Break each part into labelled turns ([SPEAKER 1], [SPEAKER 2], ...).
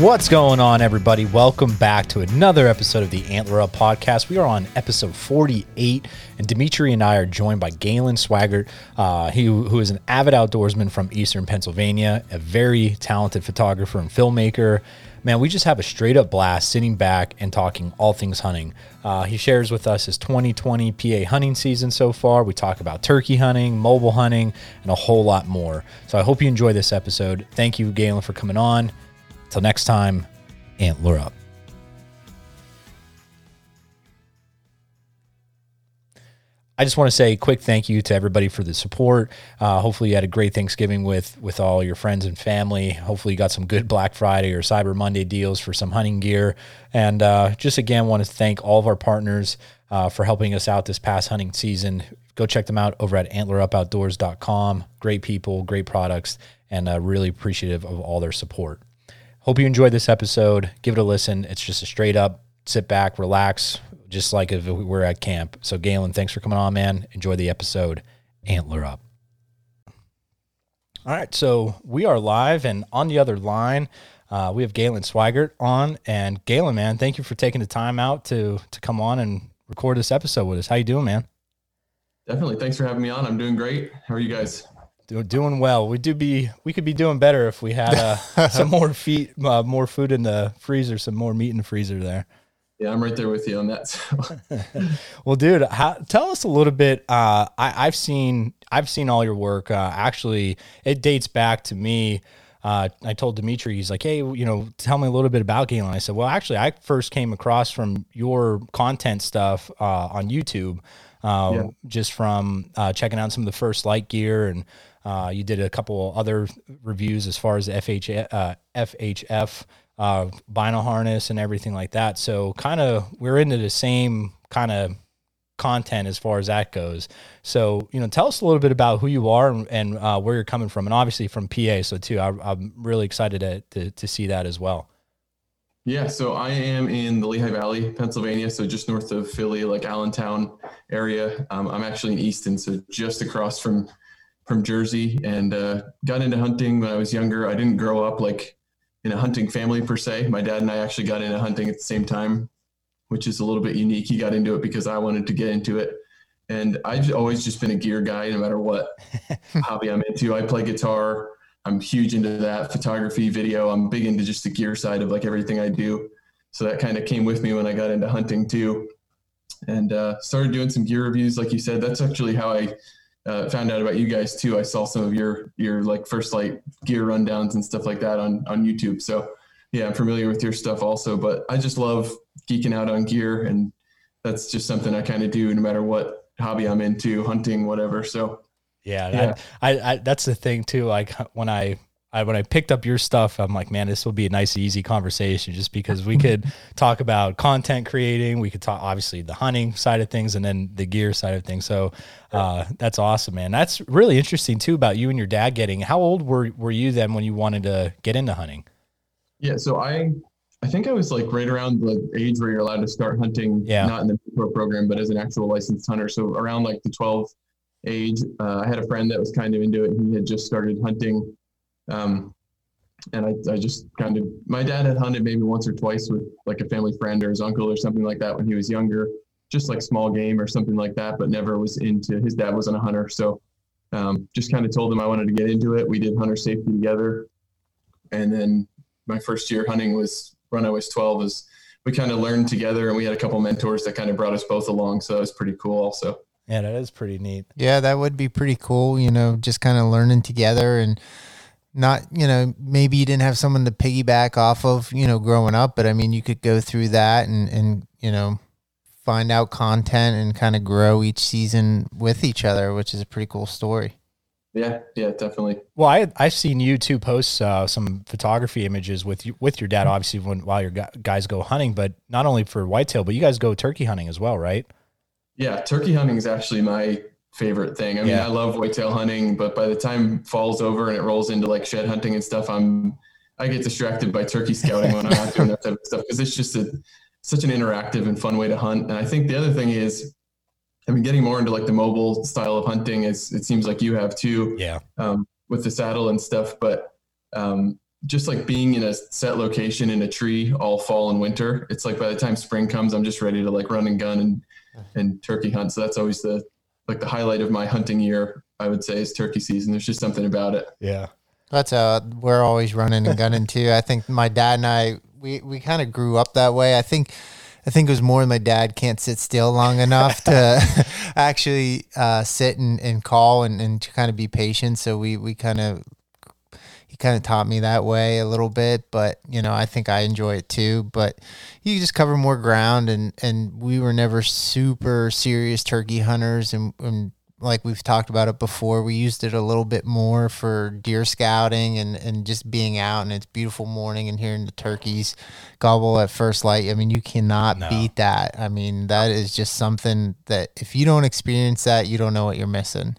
[SPEAKER 1] What's going on, everybody? Welcome back to another episode of the Antler Up podcast. We are on episode 48, and Dimitri and I are joined by Galen Swaggart, uh, he, who is an avid outdoorsman from Eastern Pennsylvania, a very talented photographer and filmmaker. Man, we just have a straight up blast sitting back and talking all things hunting. Uh, he shares with us his 2020 PA hunting season so far. We talk about turkey hunting, mobile hunting, and a whole lot more. So I hope you enjoy this episode. Thank you, Galen, for coming on. Till next time, antler up. I just want to say a quick thank you to everybody for the support. Uh, hopefully, you had a great Thanksgiving with with all your friends and family. Hopefully, you got some good Black Friday or Cyber Monday deals for some hunting gear. And uh, just again, want to thank all of our partners uh, for helping us out this past hunting season. Go check them out over at antlerupoutdoors.com. Great people, great products, and uh, really appreciative of all their support. Hope you enjoyed this episode. Give it a listen. It's just a straight up sit back, relax, just like if we were at camp. So, Galen, thanks for coming on, man. Enjoy the episode. Antler up. All right, so we are live, and on the other line, uh, we have Galen Swaggart on. And Galen, man, thank you for taking the time out to to come on and record this episode with us. How you doing, man?
[SPEAKER 2] Definitely. Thanks for having me on. I'm doing great. How are you guys?
[SPEAKER 1] Do, doing well. We do be we could be doing better if we had uh, some more feet, uh, more food in the freezer, some more meat in the freezer there.
[SPEAKER 2] Yeah, I'm right there with you on that. So.
[SPEAKER 1] well, dude, how, tell us a little bit. Uh, I, have seen I've seen all your work. Uh, actually, it dates back to me. Uh, I told Dimitri, he's like, hey, you know, tell me a little bit about Galen. I said, well, actually, I first came across from your content stuff uh, on YouTube, uh, yeah. just from uh, checking out some of the First Lite gear and uh, you did a couple other reviews as far as the FH, uh, FHF uh, vinyl harness and everything like that. So kind of we're into the same kind of content as far as that goes. So you know, tell us a little bit about who you are and, and uh, where you're coming from, and obviously from PA. So too, I, am really excited to, to, to see that as well.
[SPEAKER 2] Yeah, so I am in the Lehigh Valley, Pennsylvania, so just north of Philly, like Allentown area. Um, I'm actually in Easton, so just across from from Jersey and uh, got into hunting when I was younger. I didn't grow up like in a hunting family per se. My dad and I actually got into hunting at the same time, which is a little bit unique. He got into it because I wanted to get into it. And I've always just been a gear guy, no matter what hobby I'm into. I play guitar. I'm huge into that photography, video. I'm big into just the gear side of like everything I do. So that kind of came with me when I got into hunting too, and uh, started doing some gear reviews. Like you said, that's actually how I uh, found out about you guys too. I saw some of your your like First Lite gear rundowns and stuff like that on on YouTube. So yeah, I'm familiar with your stuff also. But I just love geeking out on gear, and that's just something I kind of do no matter what hobby I'm into, hunting, whatever. So
[SPEAKER 1] yeah, yeah. I, I, I that's the thing too. Like when I I, when I picked up your stuff, I'm like, man, this will be a nice, easy conversation just because we could talk about content creating. We could talk, obviously, the hunting side of things and then the gear side of things. So uh, that's awesome, man. That's really interesting, too, about you and your dad getting. How old were, were you then when you wanted to get into hunting?
[SPEAKER 2] Yeah. So I, I think I was like right around the age where you're allowed to start hunting, yeah. not in the pro program, but as an actual licensed hunter. So around like the 12 age, uh, I had a friend that was kind of into it. He had just started hunting um, and I, I just kind of, my dad had hunted maybe once or twice with like a family friend or his uncle or something like that when he was younger, just like small game or something like that, but never was into, his dad wasn't a hunter. So um, just kind of told him I wanted to get into it. We did hunter safety together. And then my first year hunting was when I was 12 is we kind of learned together and we had a couple mentors that kind of brought us both along. So that was pretty cool also.
[SPEAKER 1] Yeah, that is pretty neat.
[SPEAKER 3] Yeah, that would be pretty cool, you know, just kind of learning together and not you know maybe you didn't have someone to piggyback off of you know growing up but i mean you could go through that and and you know find out content and kind of grow each season with each other which is a pretty cool story.
[SPEAKER 2] Yeah yeah definitely.
[SPEAKER 1] Well i i've seen you two post uh, some photography images with you with your dad obviously when while your guys go hunting but not only for whitetail but you guys go turkey hunting as well right?
[SPEAKER 2] Yeah turkey hunting is actually my favorite thing. I mean, yeah. I love whitetail hunting, but by the time fall's over and it rolls into like shed hunting and stuff, I'm I get distracted by turkey scouting when I'm not doing that type of stuff because it's just a such an interactive and fun way to hunt. And I think the other thing is, I mean, getting more into like the mobile style of hunting is it seems like you have too.
[SPEAKER 1] Yeah.
[SPEAKER 2] Um, with the saddle and stuff, but um, just like being in a set location in a tree all fall and winter. It's like by the time spring comes, I'm just ready to like run and gun and and turkey hunt. So that's always the like the highlight of my hunting year. I would say is turkey season. There's just something about it.
[SPEAKER 1] Yeah.
[SPEAKER 3] That's uh we're always running and gunning too. I think my dad and I we we kind of grew up that way. I think I think it was more my dad can't sit still long enough to actually uh, sit and, and call and, and to kind of be patient. So we we kind of he kind of taught me that way a little bit, but you know, I think I enjoy it too. But you just cover more ground and and we were never super serious turkey hunters and, and like we've talked about it before, we used it a little bit more for deer scouting and, and just being out and it's beautiful morning and hearing the turkeys gobble at first light. I mean, you cannot
[SPEAKER 1] No.
[SPEAKER 3] beat that. I mean, that is just something that if you don't experience that, you don't know what you're missing.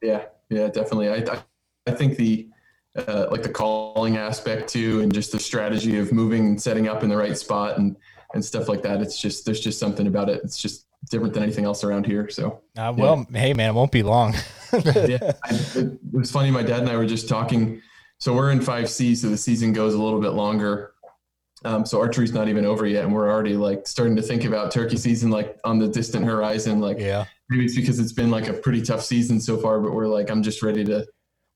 [SPEAKER 2] Yeah, yeah, definitely. I I, I think the uh, like the calling aspect too, and just the strategy of moving and setting up in the right spot and and stuff like that. It's just there's just something about it. It's just different than anything else around here. So
[SPEAKER 1] Uh, well, hey man, it won't be long.
[SPEAKER 2] yeah, I, it, it was funny. My dad and I were just talking. So we're in five C, so the season goes a little bit longer. Um, so archery's not even over yet, and we're already like starting to think about turkey season, like on the distant horizon. Like
[SPEAKER 1] yeah.
[SPEAKER 2] maybe it's because it's been like a pretty tough season so far, but we're like, I'm just ready to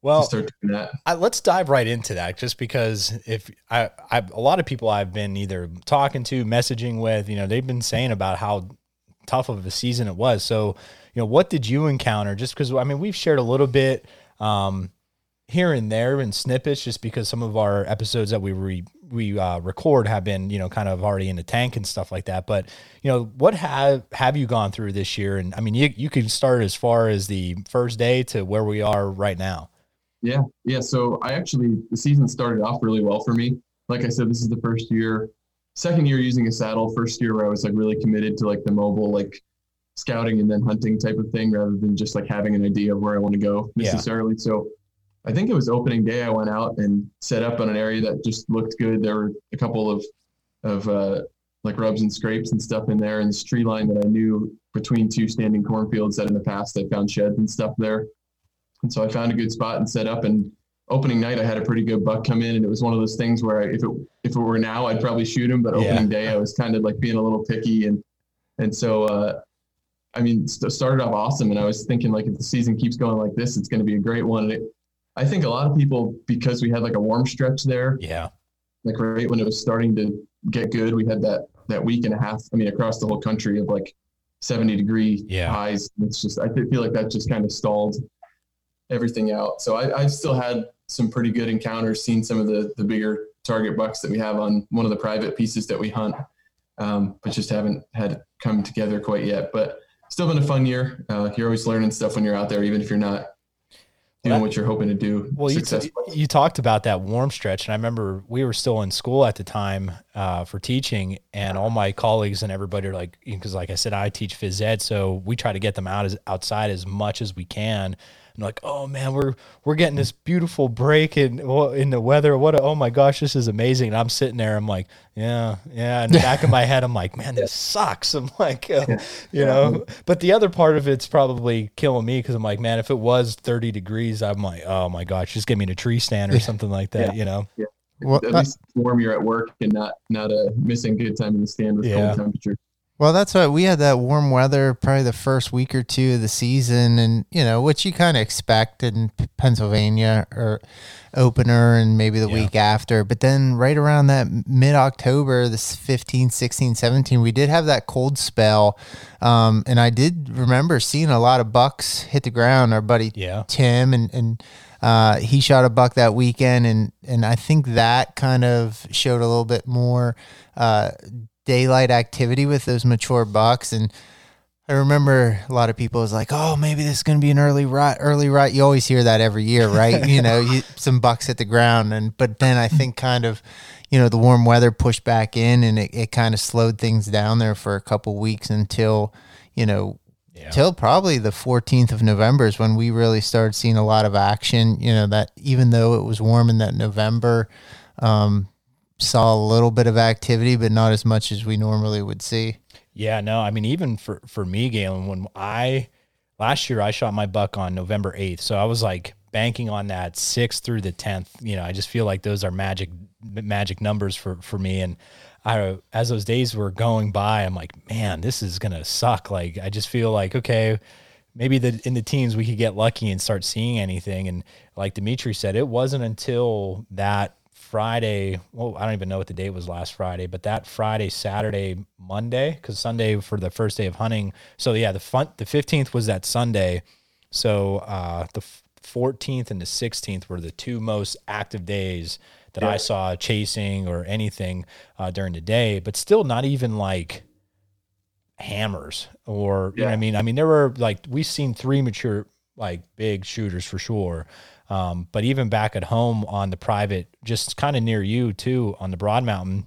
[SPEAKER 1] Well,
[SPEAKER 2] start doing that.
[SPEAKER 1] I, let's dive right into that just because if I, I a lot of people I've been either talking to messaging with you know they've been saying about how tough of a season it was. So you know what did you encounter? Just because I mean we've shared a little bit um here and there in snippets just because some of our episodes that we re, we uh, record have been you know kind of already in the tank and stuff like that. But you know what have have you gone through this year? And I mean you, you can start as far as the first day to where we are right now
[SPEAKER 2] Yeah, yeah. So I actually the season started off really well for me. Like I said, this is the first year, second year using a saddle. First year where I was like really committed to like the mobile like scouting and then hunting type of thing, rather than just like having an idea of where I want to go
[SPEAKER 1] Yeah.
[SPEAKER 2] necessarily. So I think it was opening day. I went out and set up on an area that just looked good. There were a couple of of uh, like rubs and scrapes and stuff in there, and this tree line that I knew between two standing cornfields that in the past I found sheds and stuff there. And so I found a good spot and set up. And opening night, I had a pretty good buck come in, and it was one of those things where I, if it if it were now, I'd probably shoot him. But
[SPEAKER 1] Yeah.
[SPEAKER 2] opening day, I was kind of like being a little picky, and and so uh, I mean, st- started off awesome, and I was thinking like if the season keeps going like this, it's going to be a great one. And it, I think a lot of people because we had like a warm stretch there,
[SPEAKER 1] yeah
[SPEAKER 2] like right when it was starting to get good, we had that that week and a half. I mean, across the whole country of like 70 degree
[SPEAKER 1] Yeah.
[SPEAKER 2] highs. It's just I feel like that just kind of stalled everything out. So I, I've still had some pretty good encounters, seen some of the the bigger target bucks that we have on one of the private pieces that we hunt, um, but just haven't had it come together quite yet. But still been a fun year. Uh, you're always learning stuff when you're out there, even if you're not doing what you're hoping to do.
[SPEAKER 1] Well, you, t- you talked about that warm stretch, and I remember we were still in school at the time uh, for teaching, and all my colleagues and everybody are like, because like I said, I teach phys ed, so we try to get them out as outside as much as we can. And like, oh man, we're we're getting this beautiful break in in the weather. What? A, oh my gosh, this is amazing. And I'm sitting there, I'm like, yeah, yeah. In the back of my head, I'm like, man, this sucks. I'm like, uh, you know. But the other part of it's probably killing me because I'm like, man, if it was 30 degrees, I'm like, oh my gosh, just get me in a tree stand or something like that. You know.
[SPEAKER 3] Well,
[SPEAKER 2] at least warm you're at work and not not uh, missing good time in the stand with
[SPEAKER 1] Yeah.
[SPEAKER 2] cold temperature.
[SPEAKER 3] Well, that's why we had that warm weather probably the first week or two of the season, and you know, which you kind of expect in Pennsylvania or opener and maybe the
[SPEAKER 1] Yeah.
[SPEAKER 3] week after. But then right around that mid October, this 15, 16, 17, we did have that cold spell. Um, and I did remember seeing a lot of bucks hit the ground. Our buddy
[SPEAKER 1] Yeah.
[SPEAKER 3] Tim and and uh, he shot a buck that weekend, and and I think that kind of showed a little bit more uh, daylight activity with those mature bucks. And I remember a lot of people was like, "Oh, maybe this is going to be an early rut." Early rut. You always hear that every year, right? you know, you, some bucks hit the ground, and but then I think kind of. You know, the warm weather pushed back in and it, it kind of slowed things down there for a couple weeks until, you know,
[SPEAKER 1] Yeah.
[SPEAKER 3] till probably the 14th of November is when we really started seeing a lot of action. You know, that even though it was warm in that November, um, saw a little bit of activity, but not as much as we normally would see.
[SPEAKER 1] Yeah, no, I mean, even for, for me, Galen, when I last year I shot my buck on November 8th. So I was like banking on that sixth through the tenth. You know, I just feel like those are magic magic numbers for for me. And I, as those days were going by, I'm like, man, this is gonna suck. Like, I just feel like okay, maybe the in the teens we could get lucky and start seeing anything. And like Dimitri said, it wasn't until that Friday. Well, I don't even know what the date was last Friday, but that Friday, Saturday, Monday, because Sunday for the first day of hunting. So yeah, the fun, the fifteenth was that Sunday. So uh, the fourteenth and the sixteenth were the two most active days that yeah. I saw chasing or anything uh, during the day. But still, not even like hammers or yeah. you know I mean. I mean, there were like we've seen three mature like big shooters for sure. Um, but even back at home on the private, just kind of near you too, on the Broad Mountain,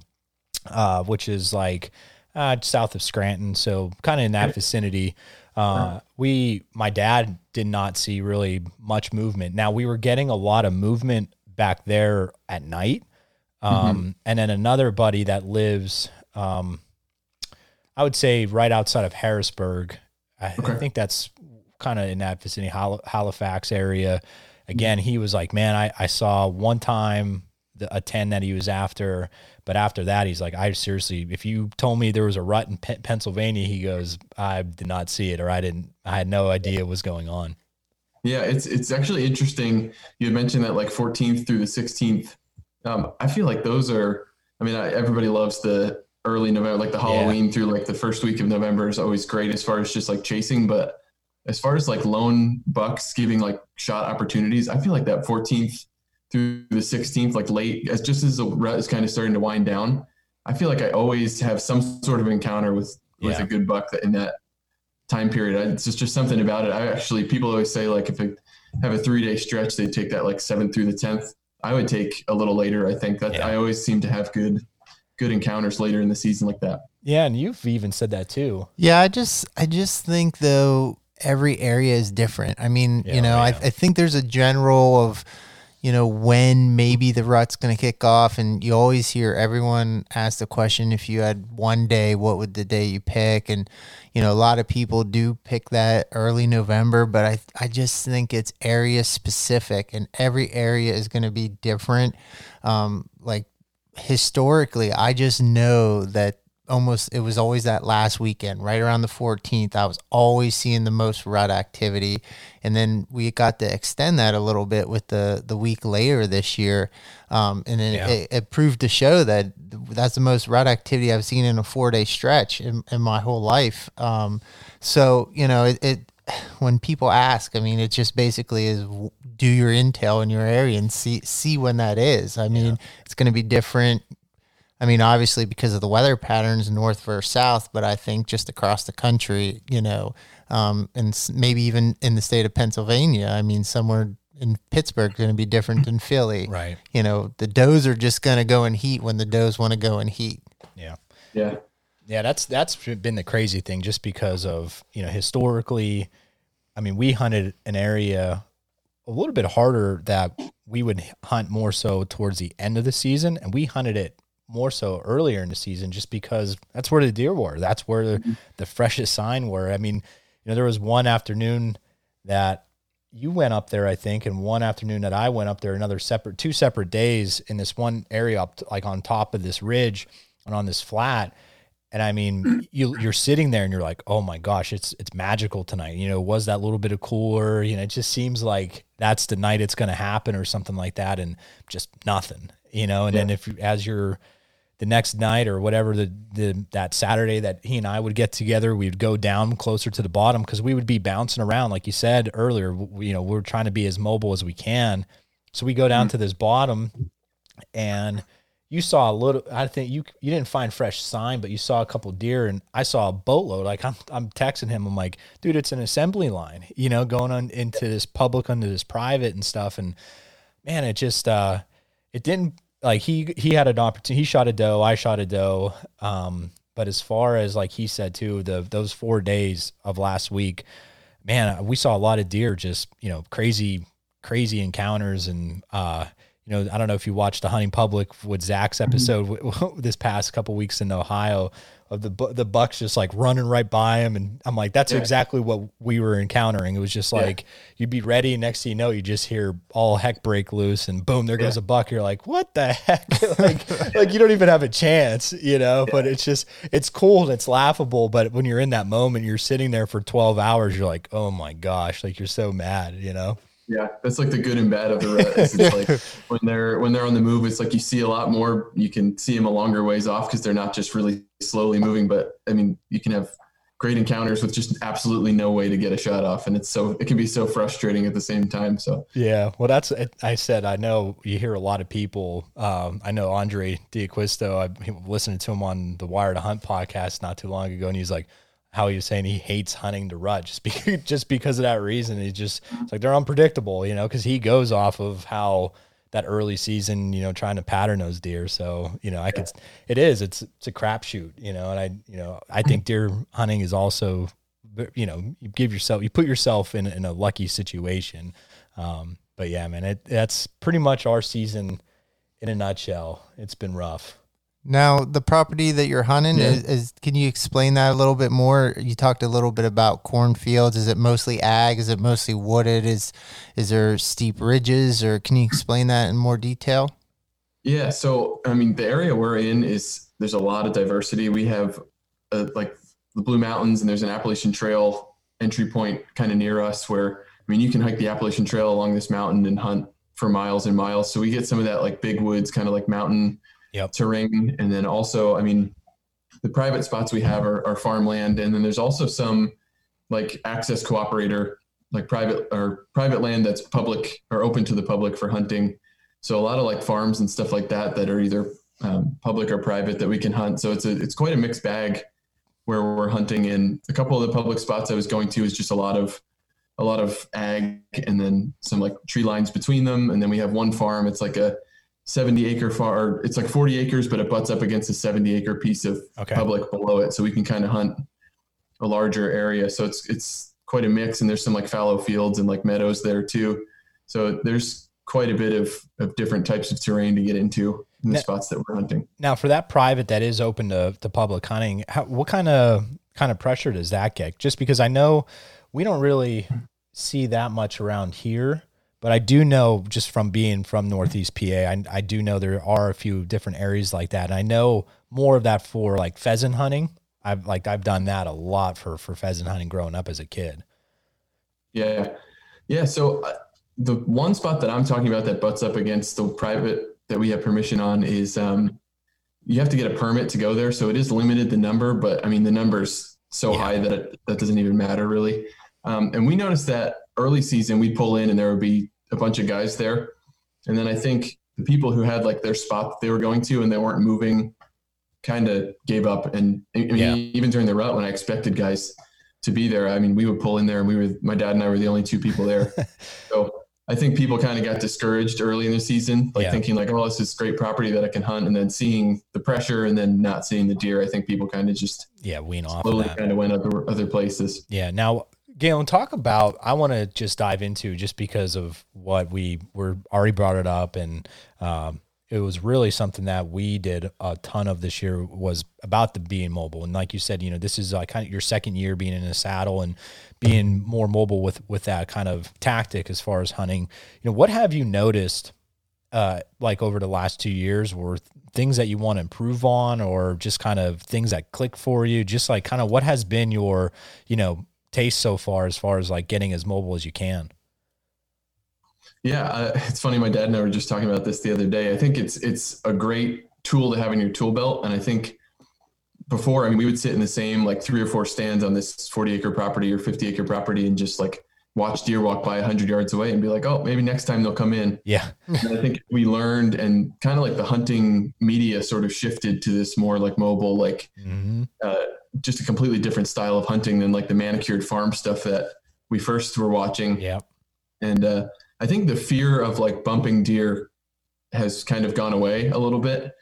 [SPEAKER 1] uh, which is like uh, south of Scranton, so kind of in that vicinity. Uh, we, my dad did not see really much movement. Now we were getting a lot of movement back there at night, um, mm-hmm. and then another buddy that lives, um, I would say right outside of Harrisburg. I, okay. I think that's kind of in that vicinity, Halifax area again, he was like, man, I, I saw one time the, a 10 that he was after, but after that, he's like, I seriously, if you told me there was a rut in P- Pennsylvania, he goes, I did not see it, or I didn't, I had no idea what was going on.
[SPEAKER 2] Yeah, it's it's actually interesting. You had mentioned that like 14th through the 16th. Um, I feel like those are. I mean, I, everybody loves the early November, like the Halloween yeah. through like the first week of November is always great as far as just like chasing. But as far as like lone bucks giving like shot opportunities, I feel like that 14th through the 16th, like late, as just as the rut is kind of starting to wind down, I feel like I always have some sort of encounter with with yeah. a good buck in that time period. It's just just something about it. I actually people always say like if it have a three day stretch, they take that like seventh through the tenth. I would take a little later. I think that yeah. I always seem to have good good encounters later in the season like that.
[SPEAKER 1] Yeah, and you've even said that too.
[SPEAKER 3] Yeah, I just I just think though every area is different. I mean, yeah, you know, I, I think there's a general of, you know, when maybe the rut's going to kick off. And you always hear everyone ask the question if you had one day, what would the day you pick? And, you know, a lot of people do pick that early November, but I, I just think it's area specific and every area is going to be different. Um, like historically, I just know that almost it was always that last weekend right around the 14th i was always seeing the most rut activity and then we got to extend that a little bit with the the week later this year um, and then yeah. it, it, proved to show that that's the most rut activity i've seen in a four day stretch in, in my whole life um, so you know it, it when people ask i mean it just basically is do your intel in your area and see see when that is i mean yeah. it's going to be different I mean, obviously because of the weather patterns, north versus south, but I think just across the country, you know, um, and maybe even in the state of Pennsylvania. I mean, somewhere in Pittsburgh going to be different than Philly.
[SPEAKER 1] Right.
[SPEAKER 3] You know, the does are just going to go in heat when the does want to go in heat.
[SPEAKER 1] Yeah.
[SPEAKER 2] Yeah.
[SPEAKER 1] Yeah. That's that's been the crazy thing, just because of you know historically. I mean, we hunted an area a little bit harder that we would hunt more so towards the end of the season, and we hunted it more so earlier in the season just because that's where the deer were. That's where the, mm-hmm. the freshest sign were. I mean, you know, there was one afternoon that you went up there, I think, and one afternoon that I went up there, another separate, two separate days in this one area up, to, like on top of this ridge and on this flat. And I mean, you you're sitting there and you're like, oh my gosh, it's it's magical tonight. You know, was that little bit of cooler? You know, it just seems like that's the night it's going to happen or something like that, and just nothing. You know, and yeah. then if as you're the next night or whatever the, the that Saturday that he and I would get together, we'd go down closer to the bottom because we would be bouncing around, like you said earlier. We, you know, we're trying to be as mobile as we can. So we go down mm-hmm. to this bottom, and you saw a little. I think you you didn't find fresh sign, but you saw a couple deer, and I saw a boatload. Like I'm I'm texting him. I'm like, dude, it's an assembly line. You know, going on into this public, into this private and stuff. And man, it just uh, it didn't like he he had an opportunity. He shot a doe. I shot a doe. Um, but as far as like he said too, the those four days of last week, man, we saw a lot of deer. Just you know, crazy crazy encounters and uh, you know, I don't know if you watched the hunting public with Zach's
[SPEAKER 2] Mm-hmm.
[SPEAKER 1] episode this past couple weeks in Ohio of the the bucks just like running right by him, and I'm like, that's
[SPEAKER 2] Yeah.
[SPEAKER 1] exactly what we were encountering. It was just
[SPEAKER 2] Yeah.
[SPEAKER 1] like you'd be ready, and next thing you know, you just hear all heck break loose, and boom, there goes
[SPEAKER 2] Yeah.
[SPEAKER 1] a buck. You're like, what the heck? like, like you don't even have a chance, you know. But it's just it's cool and it's laughable. But when you're in that moment, you're sitting there for 12 hours. You're like, oh my gosh, like you're so mad, you know.
[SPEAKER 2] Yeah, that's like the good and bad of the rut. It's like when they're when they're on the move, it's like you see a lot more. You can see them a longer ways off because they're not just really slowly moving. But I mean, you can have great encounters with just absolutely no way to get a shot off, and it's so it can be so frustrating at the same time. So
[SPEAKER 1] Yeah, well, that's I said. I know you hear a lot of people. Um, I know Andrae D'Acquisto. I listened to him on the Wire to Hunt podcast not too long ago, and he's like, how he was saying he hates hunting the rut just because just because of that reason. He just it's like they're unpredictable, you know, because he goes off of how that early season, you know, trying to pattern those deer. So you know, I could. It is. It's it's a crapshoot, you know, and I you know I think deer hunting is also, you know, you give yourself you put yourself in in a lucky situation. Um, but yeah, man, it, that's pretty much our season in a nutshell. It's been rough.
[SPEAKER 3] Now, the property that you're hunting
[SPEAKER 2] Yeah.
[SPEAKER 3] is, is, can you explain that a little bit more? You talked a little bit about cornfields. Is it mostly ag? Is it mostly wooded? Is, is there steep ridges or can you explain that in more detail?
[SPEAKER 2] yeah, so I mean, the area we're in is there's a lot of diversity. We have uh, like the Blue Mountains, and there's an Appalachian Trail entry point kind of near us where I mean, you can hike the Appalachian Trail along this mountain and hunt for miles and miles. So we get some of that like big woods, kind of like mountain
[SPEAKER 1] Yep.
[SPEAKER 2] terrain. And then also, I mean, the private spots we have are, are farmland. And then there's also some like access cooperator, like private or private land that's public or open to the public for hunting. So a lot of like farms and stuff like that that are either um, public or private that we can hunt. So it's a it's quite a mixed bag where we're hunting in a couple of the public spots I was going to is just a lot of a lot of ag and then some like tree lines between them. And then we have one farm. It's like a 70 acre farm. It's like 40 acres, but it butts up against a 70 acre piece of
[SPEAKER 1] Okay.
[SPEAKER 2] public below it. So we can kind of hunt a larger area. So it's, it's quite a mix and there's some like fallow fields and like meadows there too. So there's quite a bit of, of different types of terrain to get into in the
[SPEAKER 1] Now-
[SPEAKER 2] spots that we're hunting.
[SPEAKER 1] Now, for that private that is open to, to public hunting, how, what kind of kind of pressure does that get? Just because I know we don't really see that much around here, but I do know just from being from Northeast PA, I, I do know there are a few different areas like that. And I know more of that for like pheasant hunting. I've like I've done that a lot for for pheasant hunting growing up as a kid.
[SPEAKER 2] Yeah. Yeah. So uh, the one spot that I'm talking about that butts up against the private that we have permission on is um, you have to get a permit to go there. So it is limited the number, but I mean, the number's so
[SPEAKER 1] Yeah.
[SPEAKER 2] high that it, that doesn't even matter really. Um, and we noticed that early season we'd pull in and there would be a bunch of guys there. And then I think the people who had like their spot that they were going to and they weren't moving kind of gave up. And I mean,
[SPEAKER 1] Yeah.
[SPEAKER 2] even during the route when I expected guys to be there, I mean, we would pull in there and we were, my dad and I were the only two people there. so I think people kind of got discouraged early in the season, like
[SPEAKER 1] Yeah.
[SPEAKER 2] thinking like, oh, this is great property that I can hunt. And then seeing the pressure and then not seeing the deer, I think people kind of just
[SPEAKER 1] Yeah, wean off of
[SPEAKER 2] slowly
[SPEAKER 1] that.
[SPEAKER 2] kind of went other, other places.
[SPEAKER 1] Yeah. Now, Galen, talk about. I want to just dive into just because of what we were already brought it up, and um, it was really something that we did a ton of this year was about the being mobile. And like you said, you know, this is uh, kind of your second year being in a saddle and being more mobile with with that kind of tactic as far as hunting. You know, what have you noticed? Uh, like over the last two years, were things that you want to improve on, or just kind of things that click for you? Just like kind of what has been your, you know, taste so far as far as like getting as mobile as you can.
[SPEAKER 2] Yeah, uh, it's funny. My dad and I were just talking about this the other day. I think it's it's a great tool to have in your tool belt, and I think before, I mean, we would sit in the same like three or four stands on this forty acre property or fifty acre property, and just like watch deer walk by hundred yards away, and be like, oh, maybe next time they'll come in.
[SPEAKER 1] Yeah.
[SPEAKER 2] And I think we learned, and kind of like the hunting media sort of shifted to this more like mobile, like
[SPEAKER 1] Mm-hmm.
[SPEAKER 2] uh, just a completely different style of hunting than like the manicured farm stuff that we first were watching.
[SPEAKER 1] Yeah.
[SPEAKER 2] And uh, I think the fear of like bumping deer has kind of gone away a little bit.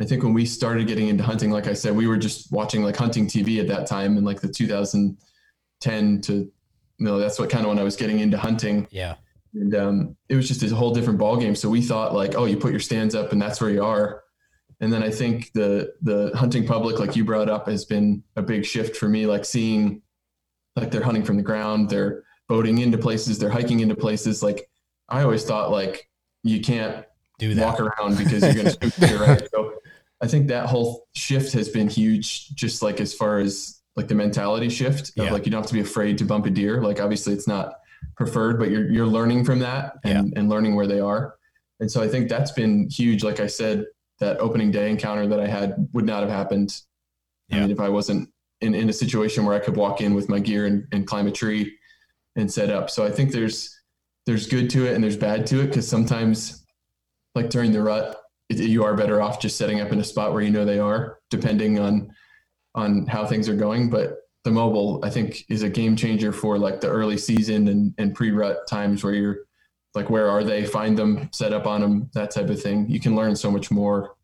[SPEAKER 2] I think when we started getting into hunting, like I said, we were just watching like hunting TV at that time in like the 2010 to, know, that's what kind of when I was getting into hunting.
[SPEAKER 1] Yeah.
[SPEAKER 2] And um, it was just a whole different ball game. So we thought like, oh, you put your stands up and that's where you are. And then I think the the hunting public, like you brought up, has been a big shift for me. Like seeing, like they're hunting from the ground, they're boating into places, they're hiking into places. Like I always thought, like you can't
[SPEAKER 1] Do that.
[SPEAKER 2] walk around because you're going to spook deer, right? So I think that whole shift has been huge, just like as far as like the mentality shift of
[SPEAKER 1] Yeah.
[SPEAKER 2] like you don't have to be afraid to bump a deer. Like obviously it's not preferred, but you're you're learning from that and, and learning where they are. And so I think that's been huge. Like I said, that opening day encounter that I had would not have happened. I mean, if I wasn't in, in a situation where I could walk in with my gear and, and climb a tree and set up. So I think there's there's good to it and there's bad to it because sometimes like during the rut, it, you are better off just setting up in a spot where you know they are, depending on on how things are going. But the mobile, I think, is a game changer for like the early season and, and pre-rut times where you're like, where are they? Find them, set up on them, that type of thing. You can learn so much more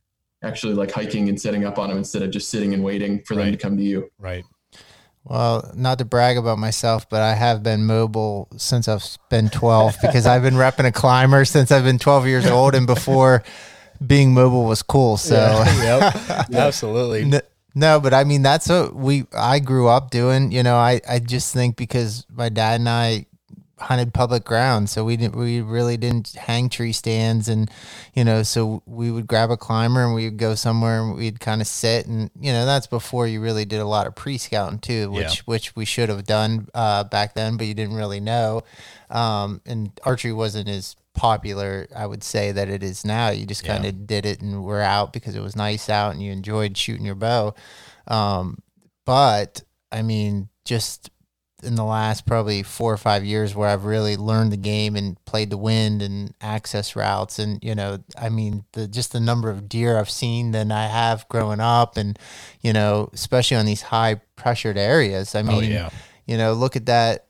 [SPEAKER 2] actually like hiking and setting up on them instead of just sitting and waiting for them to come to you.
[SPEAKER 1] Right.
[SPEAKER 3] Well, not to brag about myself, but I have been mobile since I've been 12 because I've been repping a climber since I've been 12 years old and before being mobile was cool. So
[SPEAKER 1] yep. Absolutely.
[SPEAKER 3] No, but I mean that's what we I grew up doing. You know, I I just think because my dad and I hunted public ground, so we didn't we really didn't hang tree stands, and you know, so we would grab a climber and we would go somewhere and we'd kind of sit, and you know, that's before you really did a lot of pre scouting too, which
[SPEAKER 1] Yeah.
[SPEAKER 3] which we should have done uh, back then, but you didn't really know. Um, and archery wasn't as popular, I would say, that it is now. You just kind of did it and were out because it was nice out and you enjoyed shooting your bow. Um, but I mean, just in the last probably four or five years where I've really learned the game and played the wind and access routes and you know I mean the just the number of deer I've seen than I have growing up and you know especially on these high pressured areas I mean
[SPEAKER 1] oh yeah.
[SPEAKER 3] you know, look at that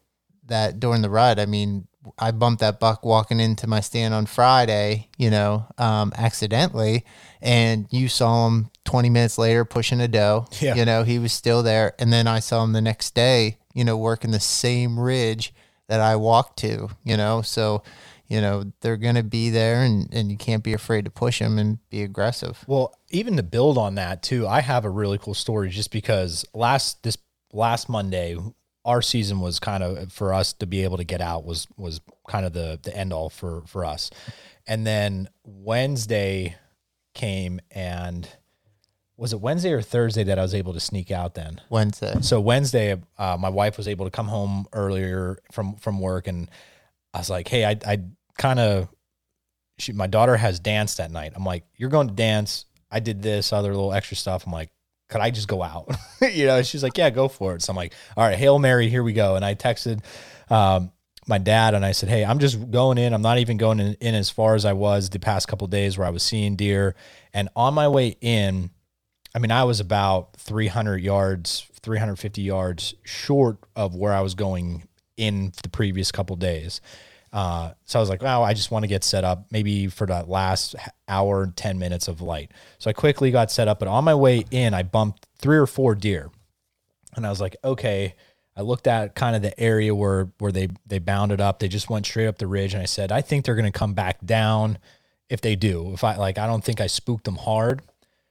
[SPEAKER 3] that during the rut. I mean, I bumped that buck walking into my stand on Friday, you know, um, accidentally, and you saw him 20 minutes later pushing a doe.
[SPEAKER 1] Yeah.
[SPEAKER 3] You know, he was still there, and then I saw him the next day, you know, working the same ridge that I walked to. You know, so. You know they're gonna be there, and, and you can't be afraid to push them and be aggressive.
[SPEAKER 1] Well, even to build on that too, I have a really cool story just because last this last Monday, our season was kind of for us to be able to get out was was kind of the the end all for for us. And then Wednesday came and was it Wednesday or Thursday that I was able to sneak out then?
[SPEAKER 3] Wednesday.
[SPEAKER 1] So Wednesday, uh, my wife was able to come home earlier from from work, and I was like, "Hey, I I kind of, she my daughter has dance that night. I'm like, you're going to dance. I did this other little extra stuff. I'm like, could I just go out? you know? She's like, yeah, go for it. So I'm like, all right, hail mary, here we go. And I texted um, my dad and I said, hey, I'm just going in. I'm not even going in, in as far as I was the past couple days where I was seeing deer. And on my way in, I mean, I was about 300 yards, 350 yards short of where I was going in the previous couple days. Uh, so I was like, wow, I just want to get set up maybe for that last hour, 10 minutes of light. So I quickly got set up, but on my way in, I bumped three or four deer. And I was like, okay. I looked at kind of the area where where they they bounded up. They just went straight up the ridge, and I said, I think they're going to come back down. If they do, if I like, I don't think I spooked them hard.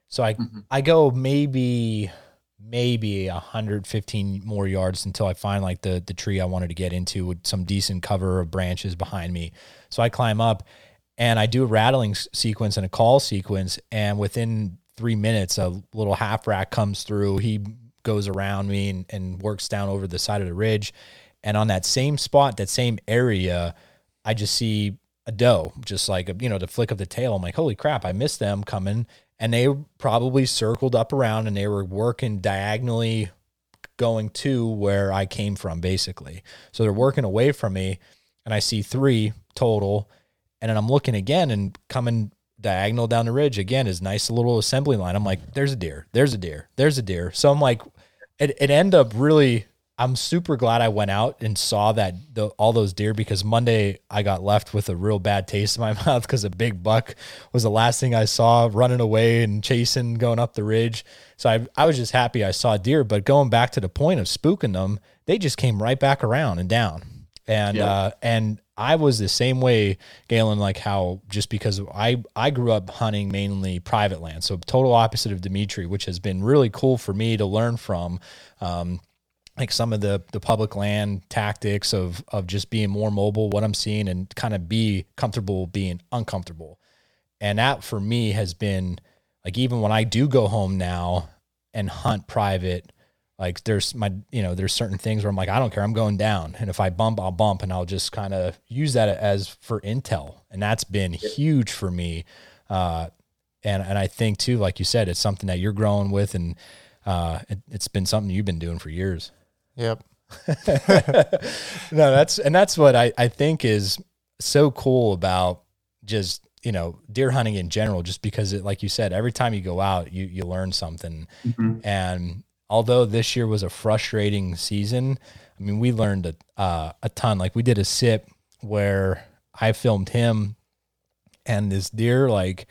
[SPEAKER 1] So I I go maybe maybe 115 more yards until I find like the the tree I wanted to get into with some decent cover of branches behind me. So I climb up and I do a rattling sequence and a call sequence and within 3 minutes a little half rack comes through. He goes around me and, and works down over the side of the ridge and on that same spot, that same area, I just see a doe, just like you know the flick of the tail. I'm like, holy crap! I missed them coming, and they probably circled up around and they were working diagonally, going to where I came from, basically. So they're working away from me, and I see three total, and then I'm looking again and coming diagonal down the ridge again is nice little assembly line. I'm like, there's a deer, there's a deer, there's a deer. So I'm like, it it up really. I'm super glad I went out and saw that the, all those deer because Monday I got left with a real bad taste in my mouth because a big buck was the last thing I saw running away and chasing going up the ridge. So I I was just happy I saw deer, but going back to the point of spooking them, they just came right back around and down. And
[SPEAKER 2] Yeah.
[SPEAKER 1] uh, and I was the same way, Galen. Like how just because I I grew up hunting mainly private land, so total opposite of Dimitri, which has been really cool for me to learn from. Um, like some of the the public land tactics of of just being more mobile, what I'm seeing, and kind of be comfortable being uncomfortable. And that for me has been like even when I do go home now and hunt private, like there's my you know there's certain things where I'm like I don't care I'm going down, and if I bump I'll bump, and I'll just kind of use that as for intel, and that's been huge for me. Uh, and and I think too, like you said, it's something that you're growing with, and uh, it, it's been something you've been doing for years.
[SPEAKER 3] Yep.
[SPEAKER 1] no, that's and that's what I, I think is so cool about just you know deer hunting in general. Just because it, like you said, every time you go out, you you learn something.
[SPEAKER 2] Mhm.
[SPEAKER 1] And although this year was a frustrating season, I mean we learned a uh, a ton. Like we did a sip where I filmed him and this deer like.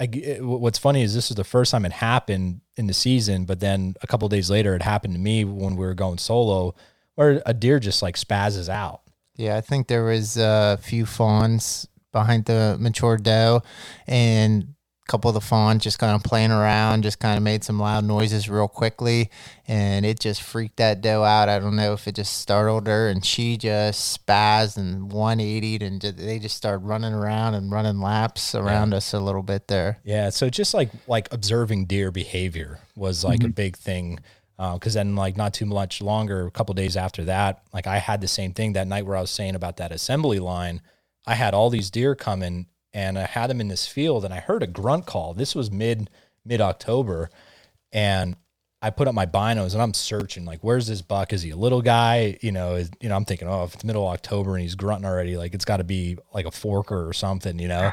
[SPEAKER 1] It- eh, what's funny is this is the first time it happened in the season, but then a couple days later, it happened to me when we were going solo, where a deer just like spazzes out.
[SPEAKER 3] Yeah, I think there was a few fawns behind the mature doe, and couple of the fawns just kind of playing around, just kind of made some loud noises real quickly, and it just freaked that doe out. I don't know if it just startled her, and she just spazzed and 180'd, and they just started running around and running laps around us a little bit there.
[SPEAKER 1] Yeah, so just like like observing deer behavior was like a mm-hmm. big thing. Uh, because then, like not too much longer, a couple days after that, like I had the same thing that night where I was saying about that assembly line. I had all these deer coming, and I had them in this field, and I heard a grunt call. This was mid mid October, and I put up my binos and I'm searching like, where's this buck? Is he a little guy? You know, is, you know, I'm thinking, oh, if it's middle of October and he's grunting already, like it's got to be like a forker or something, you know.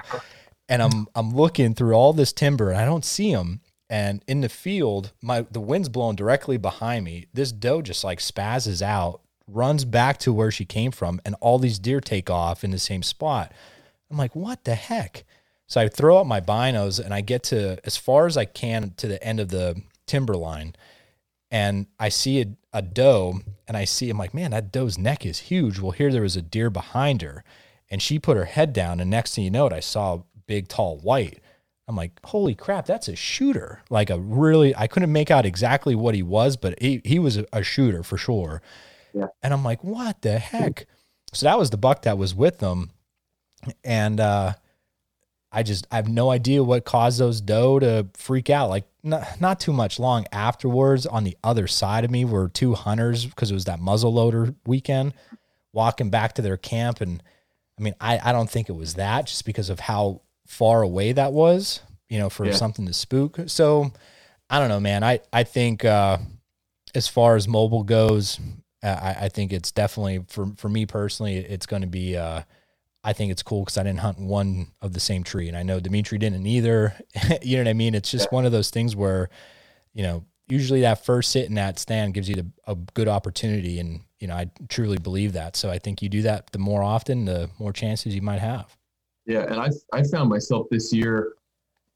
[SPEAKER 1] and I'm I'm looking through all this timber and I don't see him. And in the field, my the wind's blowing directly behind me. This doe just like spazzes out, runs back to where she came from, and all these deer take off in the same spot. I'm like, what the heck? So I throw out my binos and I get to as far as I can to the end of the timber line, and I see a, a doe, and I see I'm like, man, that doe's neck is huge. Well, here there was a deer behind her, and she put her head down, and next thing you know, it, I saw a big tall white. I'm like, holy crap, that's a shooter. Like a really, I couldn't make out exactly what he was, but he, he was a, a shooter for sure.
[SPEAKER 2] Yeah.
[SPEAKER 1] And I'm like, what the heck? So that was the buck that was with them. And uh, I just, I have no idea what caused those doe to freak out. Like, not, not too much long afterwards, on the other side of me were two hunters because it was that muzzle loader weekend walking back to their camp. And I mean, I, I don't think it was that just because of how far away that was, you know, for
[SPEAKER 2] Yeah.
[SPEAKER 1] something to spook. So I don't know, man. I, I think uh, as far as mobile goes, I, I think it's definitely for, for me personally, it's going to be, uh, I think it's cool because I didn't hunt one of the same tree, and I know Dimitri didn't either. you know what I mean? It's just one of those things where, you know, usually that first sit in that stand gives you the, a good opportunity, and you know, I truly believe that. So I think you do that the more often, the more chances you might have.
[SPEAKER 2] Yeah, and I I found myself this year,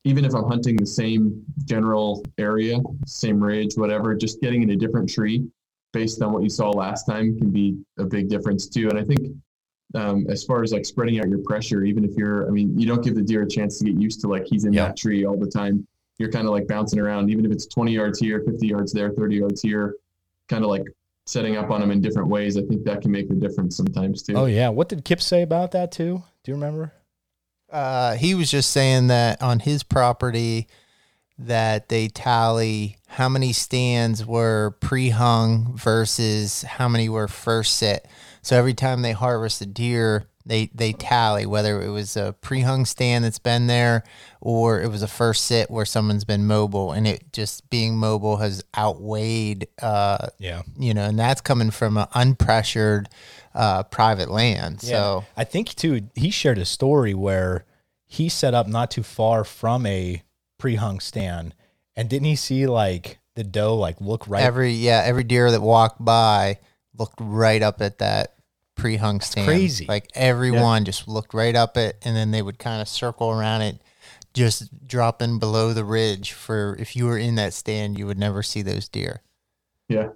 [SPEAKER 2] even if I'm hunting the same general area, same ridge, whatever, just getting in a different tree based on what you saw last time can be a big difference too. And I think um, as far as like spreading out your pressure, even if you're, I mean, you don't give the deer a chance to get used to like he's in
[SPEAKER 1] Yeah.
[SPEAKER 2] that tree all the time. You're kind of like bouncing around, even if it's 20 yards here, 50 yards there, 30 yards here, kind of like setting up on them in different ways. I think that can make the difference sometimes too.
[SPEAKER 1] Oh yeah, what did Kip say about that too? Do you remember?
[SPEAKER 3] Uh, he was just saying that on his property that they tally how many stands were pre-hung versus how many were first set. So every time they harvest a deer, they they tally whether it was a pre-hung stand that's been there or it was a first sit where someone's been mobile and it just being mobile has outweighed uh
[SPEAKER 1] Yeah.
[SPEAKER 3] you know and that's coming from an unpressured uh private land. So
[SPEAKER 1] I think too, he shared a story where he set up not too far from a pre-hung stand, and didn't he see like the doe like look right?
[SPEAKER 3] Every yeah, every deer that walked by looked right up at that pre-hung stand.
[SPEAKER 1] crazy.
[SPEAKER 3] Like everyone just looked right up it, and then they would kind of circle around it, just dropping below the ridge. For if you were in that stand, you would never see those deer.
[SPEAKER 2] Yeah.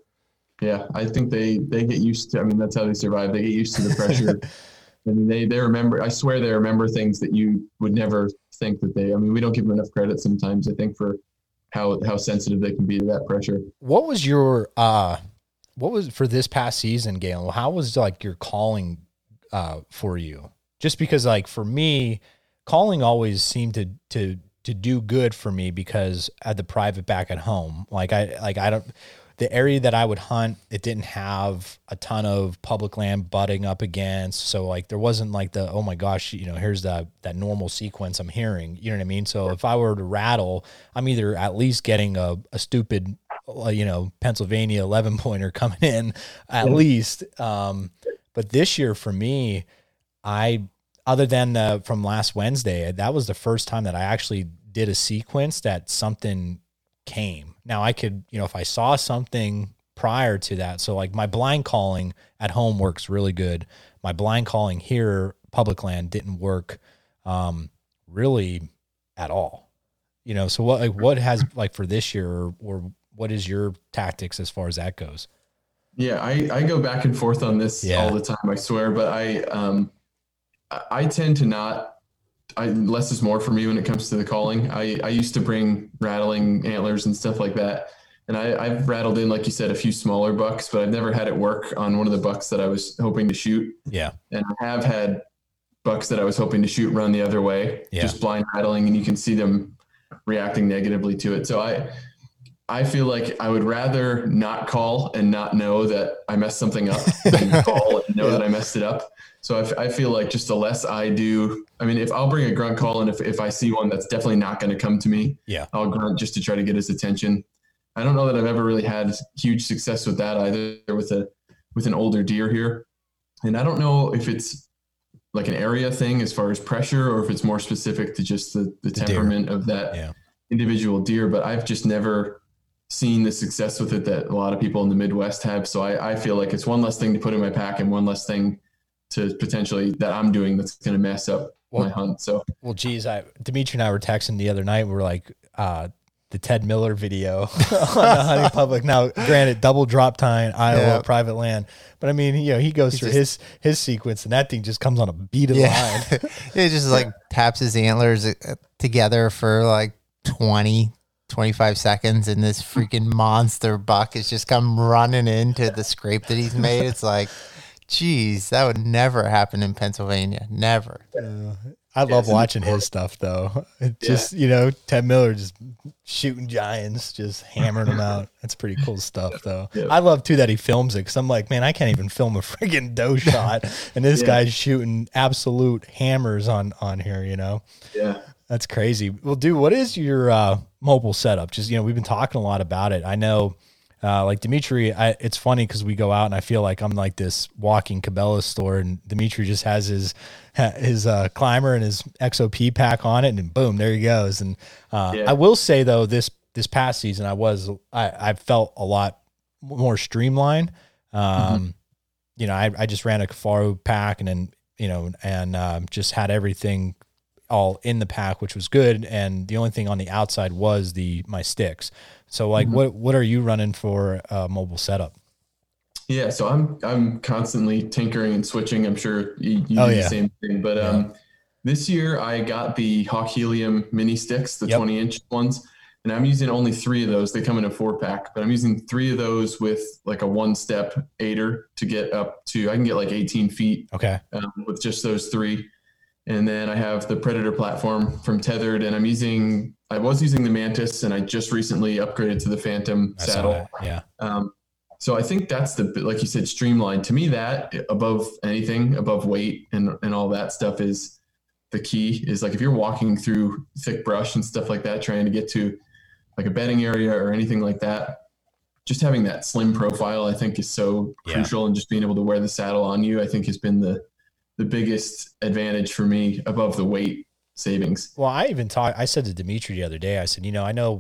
[SPEAKER 2] Yeah, I think they they get used to. I mean, that's how they survive. They get used to the pressure. I mean, they they remember. I swear they remember things that you would never think that they. I mean, we don't give them enough credit sometimes. I think for how how sensitive they can be to that pressure.
[SPEAKER 1] What was your uh, what was for this past season, Galen? How was like your calling uh for you? Just because like for me, calling always seemed to to to do good for me because at the private back at home, like I like I don't the area that I would hunt, it didn't have a ton of public land butting up against. So like there wasn't like the oh my gosh, you know, here's that that normal sequence I'm hearing. You know what I mean? So if I were to rattle, I'm either at least getting a, a stupid you know Pennsylvania 11 pointer coming in at yeah. least. Um, but this year for me, I other than the, from last Wednesday, that was the first time that I actually did a sequence that something came. Now I could, you know, if I saw something prior to that, so like my blind calling at home works really good. My blind calling here, public land, didn't work um, really at all. You know, so what like what has like for this year or, or what is your tactics as far as that goes?
[SPEAKER 2] Yeah, I, I go back and forth on this yeah. all the time, I swear, but I um I tend to not I, less is more for me when it comes to the calling. I, I used to bring rattling antlers and stuff like that. And I, I've rattled in, like you said, a few smaller bucks, but I've never had it work on one of the bucks that I was hoping to shoot.
[SPEAKER 1] Yeah.
[SPEAKER 2] And I have had bucks that I was hoping to shoot run the other way, yeah. just blind rattling, and you can see them reacting negatively to it. So I, I feel like I would rather not call and not know that I messed something up than call and know yeah. that I messed it up. So I, f- I feel like just the less I do, I mean, if I'll bring a grunt call and if, if I see one that's definitely not going to come to me,
[SPEAKER 1] yeah,
[SPEAKER 2] I'll grunt just to try to get his attention. I don't know that I've ever really had huge success with that either with a, with an older deer here. And I don't know if it's like an area thing as far as pressure or if it's more specific to just the, the, the temperament deer. of that yeah. individual deer, but I've just never seen the success with it that a lot of people in the Midwest have. So I, I feel like it's one less thing to put in my pack and one less thing to potentially that I'm doing that's going to mess up well, my hunt. So,
[SPEAKER 1] well, geez, I Dimitri and I were texting the other night. We are like, uh, the Ted Miller video on the hunting public. Now, granted, double drop tine, Iowa, yeah. private land. But I mean, you know, he goes he through just, his his sequence, and that thing just comes on a beat of yeah. line.
[SPEAKER 3] it just like taps his antlers uh, together for like 20, 25 seconds, and this freaking monster buck has just come running into the scrape that he's made. It's like, Jeez, that would never happen in Pennsylvania. Never.
[SPEAKER 1] Uh, I love yeah, watching his stuff though. It just yeah. you know, Ted Miller just shooting giants, just hammering them out. That's pretty cool stuff though. Yeah. I love too that he films it because I'm like, man, I can't even film a friggin' doe shot, and this guy's shooting absolute hammers on on here. You know.
[SPEAKER 2] Yeah.
[SPEAKER 1] That's crazy. Well, dude, what is your uh, mobile setup? Just you know, we've been talking a lot about it. I know uh, like Dimitri, I, it's funny because we go out and I feel like I'm like this walking Cabela's store, and Dimitri just has his his uh, climber and his XOP pack on it, and boom, there he goes. And uh, yeah. I will say though, this this past season, I was I, I felt a lot more streamlined. Um, mm-hmm. You know, I, I just ran a Kifaru pack, and then you know, and um, just had everything all in the pack, which was good. And the only thing on the outside was the my sticks. So like, mm-hmm. what what are you running for a mobile setup?
[SPEAKER 2] Yeah, so I'm I'm constantly tinkering and switching. I'm sure you, you oh, do yeah. the same thing. But yeah. um, this year I got the Hawk Helium mini sticks, the yep. 20 inch ones, and I'm using only three of those. They come in a four pack, but I'm using three of those with like a one step aider to get up to. I can get like 18 feet.
[SPEAKER 1] Okay.
[SPEAKER 2] Um, with just those three. And then I have the Predator platform from Tethrd, and I'm using, I was using the Mantis, and I just recently upgraded to the Phantom I saddle.
[SPEAKER 1] Yeah.
[SPEAKER 2] Um, so I think that's the, like you said, streamlined. To me, that above anything, above weight and, and all that stuff is the key. Is like if you're walking through thick brush and stuff like that, trying to get to like a bedding area or anything like that, just having that slim profile, I think, is so yeah. crucial. And just being able to wear the saddle on you, I think, has been the the biggest advantage for me above the weight savings.
[SPEAKER 1] Well, I even talked. I said to Dimitri the other day. I said, you know, I know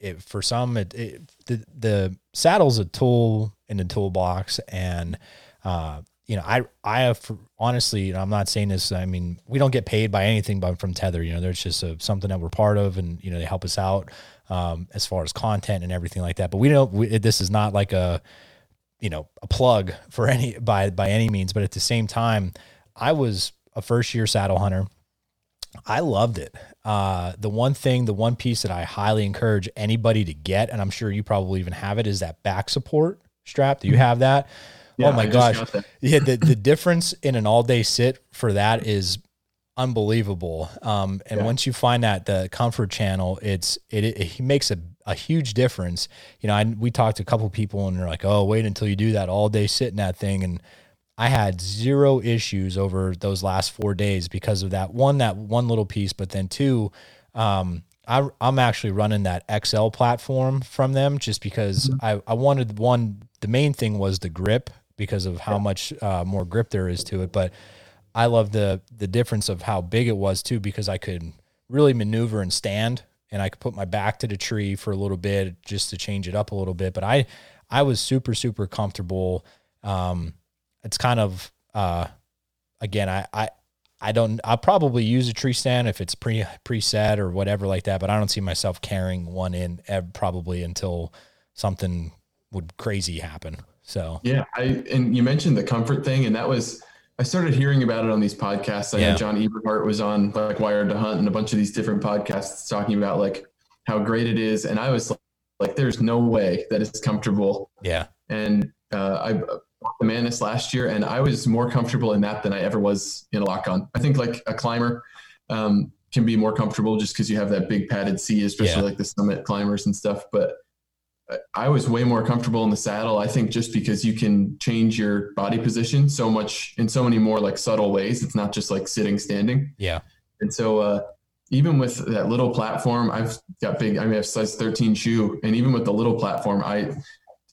[SPEAKER 1] it, for some, it, it, the the saddle's a tool in the toolbox, and uh, you know, I I have honestly, I'm not saying this. I mean, we don't get paid by anything but from Tether, You know, there's just a, something that we're part of, and you know, they help us out um, as far as content and everything like that. But we don't. We, this is not like a you know, a plug for any by by any means, but at the same time, I was a first year saddle hunter. I loved it. Uh, the one thing, the one piece that I highly encourage anybody to get, and I'm sure you probably even have it, is that back support strap. Do you have that?
[SPEAKER 2] Yeah,
[SPEAKER 1] oh my
[SPEAKER 2] I
[SPEAKER 1] gosh. Yeah, the, the difference in an all day sit for that is unbelievable. Um, and
[SPEAKER 2] Yeah.
[SPEAKER 1] once you find that the comfort channel, it's it, it, it makes a, a huge difference. You know, I we talked to a couple people and they're like, "Oh, wait until you do that all day sit in that thing." And I had zero issues over those last four days because of that one that one little piece, but then two, um, I, I'm actually running that XL platform from them just because I, I wanted one. The main thing was the grip because of how much uh, more grip there is to it, but I love the the difference of how big it was too because I could really maneuver and stand and I could put my back to the tree for a little bit just to change it up a little bit. But I I was super super comfortable. Um, it's kind of uh, again I I I don't I'll probably use a tree stand if it's pre preset or whatever like that. But I don't see myself carrying one in probably until something would crazy happen. So
[SPEAKER 2] Yeah, I and you mentioned the comfort thing, and that was I started hearing about it on these podcasts. I
[SPEAKER 1] Yeah.
[SPEAKER 2] know John Eberhart was on like Wired to Hunt and a bunch of these different podcasts talking about like how great it is, and I was like, like there's no way that it's comfortable.
[SPEAKER 1] yeah,
[SPEAKER 2] And uh, I the Mantis last year, and I was more comfortable in that than I ever was in a lock on. I think like a climber um, can be more comfortable just because you have that big padded seat, especially
[SPEAKER 1] Yeah.
[SPEAKER 2] like the summit climbers and stuff. But I- I was way more comfortable in the saddle. I think just because you can change your body position so much in so many more like subtle ways. It's not just like sitting, standing.
[SPEAKER 1] yeah,
[SPEAKER 2] And so, uh, even with that little platform, I've got big, I mean, I have size 13 shoe. And even with the little platform, I,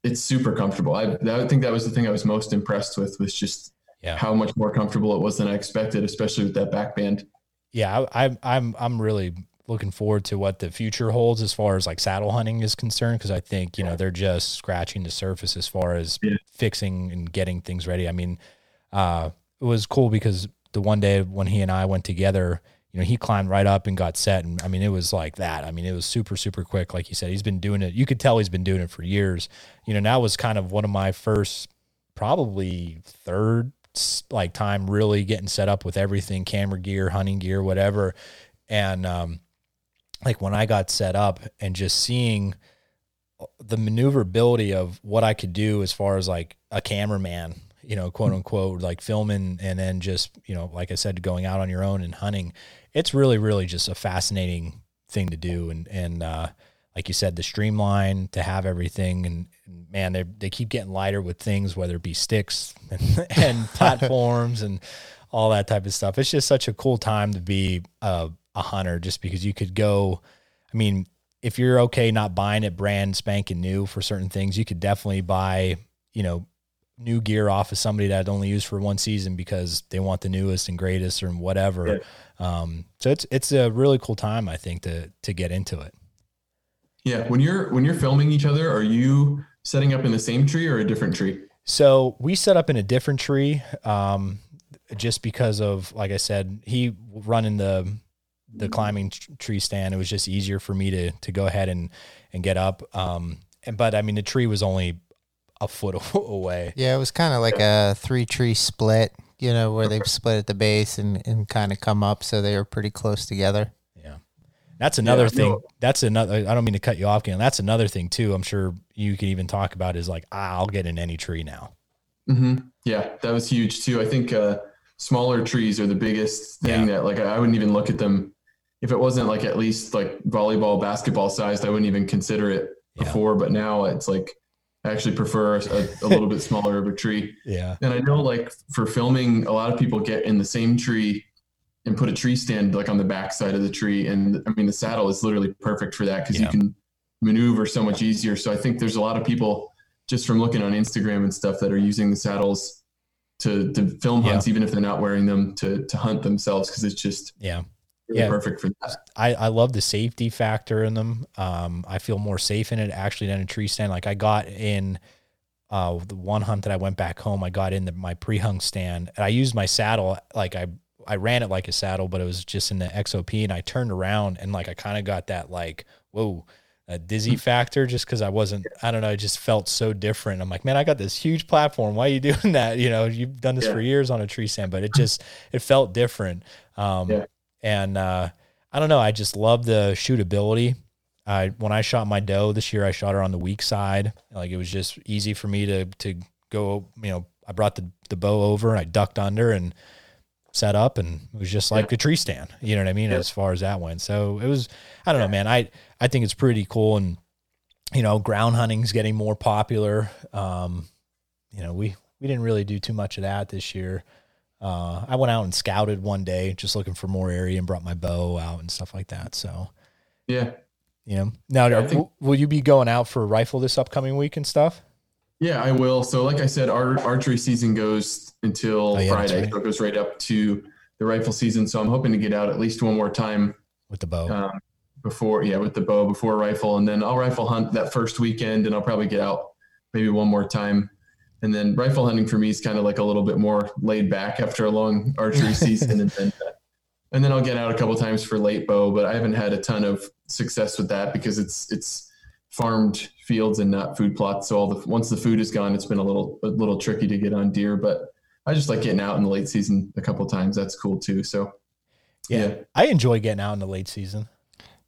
[SPEAKER 2] it's super comfortable. I, I think that was the thing I was most impressed with was just
[SPEAKER 1] yeah.
[SPEAKER 2] how much more comfortable it was than I expected, especially with that back band.
[SPEAKER 1] yeah, I, I, I'm I'm really looking forward to what the future holds as far as like saddle hunting is concerned because I think you know they're just scratching the surface as far as
[SPEAKER 2] Yeah.
[SPEAKER 1] fixing and getting things ready. I mean, uh, it was cool because the one day when he and I went together, you know, he climbed right up and got set, and I mean, it was like that. I mean, it was super super quick. Like you said, he's been doing it. You could tell he's been doing it for years. You know, now was kind of one of my first, probably third like time really getting set up with everything camera gear hunting gear whatever and um like when i got set up and just seeing the maneuverability of what i could do as far as like a cameraman you know quote unquote like filming and then just you know like i said going out on your own and hunting it's really really just a fascinating thing to do. And and uh like you said the streamline to have everything and, and man they they keep getting lighter with things whether it be sticks and, and platforms and all that type of stuff. It's just such a cool time to be a, a hunter just because you could go i mean if you're okay not buying it brand spanking new for certain things you could definitely buy you know new gear off of somebody that I'd only used for one season because they want the newest and greatest or whatever um, so it's it's a really cool time i think to to get into it
[SPEAKER 2] Yeah. When you're, when you're filming each other, are you setting up in the same tree or a different tree?
[SPEAKER 1] So we set up in a different tree, um, just because of, like I said, he running the the climbing tree stand. It was just easier for me to to go ahead and and get up. Um, and but I mean, the tree was only a foot away.
[SPEAKER 3] Yeah, it was kind of like a three tree split, you know, where they've split at the base and, and kind of come up. So they were pretty close together.
[SPEAKER 1] Yeah, that's another
[SPEAKER 2] Yeah,
[SPEAKER 1] thing.
[SPEAKER 2] no.
[SPEAKER 1] That's another. I don't mean to cut you off, Ken. That's another thing too. I'm sure you can even talk about is like ah, I'll get in any tree now.
[SPEAKER 2] hmm Yeah, that was huge too. I think uh, smaller trees are the biggest thing that like I wouldn't even look at them if it wasn't like at least like volleyball, basketball sized. I wouldn't even consider it
[SPEAKER 1] Yeah.
[SPEAKER 2] before, but now it's like I actually prefer a, a little bit smaller of a tree.
[SPEAKER 1] Yeah,
[SPEAKER 2] And I know like for filming, a lot of people get in the same tree and put a tree stand like on the back side of the tree. And I mean, the saddle is literally perfect for that because
[SPEAKER 1] Yeah.
[SPEAKER 2] you can maneuver so much easier. So I think there's a lot of people just from looking on Instagram and stuff that are using the saddles to, to film
[SPEAKER 1] Yeah.
[SPEAKER 2] hunts, even if they're not wearing them to, to hunt themselves. Cause it's just
[SPEAKER 1] yeah.
[SPEAKER 2] Really
[SPEAKER 1] Yeah.
[SPEAKER 2] perfect for that.
[SPEAKER 1] I, I love the safety factor in them. Um, I feel more safe in it actually than a tree stand. Like I got in uh, the one hunt that I went back home, I got in the, my pre-hung stand and I used my saddle. Like I, I ran it like a saddle, but it was just in the XOP and I turned around and like, I kind of got that like, whoa, a dizzy factor just because I wasn't, I don't know, it just felt so different. I'm like, man, I got this huge platform. Why are you doing that? You know, you've done this
[SPEAKER 2] Yeah.
[SPEAKER 1] for years on a tree stand, but it just, it felt different. Um,
[SPEAKER 2] Yeah.
[SPEAKER 1] And, uh, I don't know. I just love the shootability. I, when I shot my doe this year, I shot her on the weak side. Like it was just easy for me to, to go, you know, I brought the, the bow over, and I ducked under and set up and it was just like a tree stand. You know what I mean?
[SPEAKER 2] Yeah.
[SPEAKER 1] As far as that went. So it was, I don't know, man. I, I think it's pretty cool. And, you know, ground hunting's getting more popular. Um, you know, we, we didn't really do too much of that this year. Uh, I went out and scouted one day, just looking for more area and brought my bow out and stuff like that. So,
[SPEAKER 2] Yeah.
[SPEAKER 1] you know, now are-
[SPEAKER 2] think-
[SPEAKER 1] will you be going out for a rifle this upcoming week and stuff?
[SPEAKER 2] Yeah, I will. So, like I said, our archery season goes until
[SPEAKER 1] Oh, yeah,
[SPEAKER 2] Friday.
[SPEAKER 1] right.
[SPEAKER 2] So it goes right up to the rifle season. So I'm hoping to get out at least one more time
[SPEAKER 1] with the bow?
[SPEAKER 2] um, before, yeah, with the bow before rifle, and then I'll rifle hunt that first weekend, and I'll probably get out maybe one more time. And then rifle hunting for me is kind of like a little bit more laid back after a long archery season, and then and then I'll get out a couple times for late bow. But I haven't had a ton of success with that because it's it's farmed fields and not food plots. So all the once the food is gone, it's been a little a little tricky to get on deer. But I just like getting out in the late season a couple times. That's cool too. So
[SPEAKER 1] yeah.
[SPEAKER 2] yeah.
[SPEAKER 1] I enjoy getting out in the late season.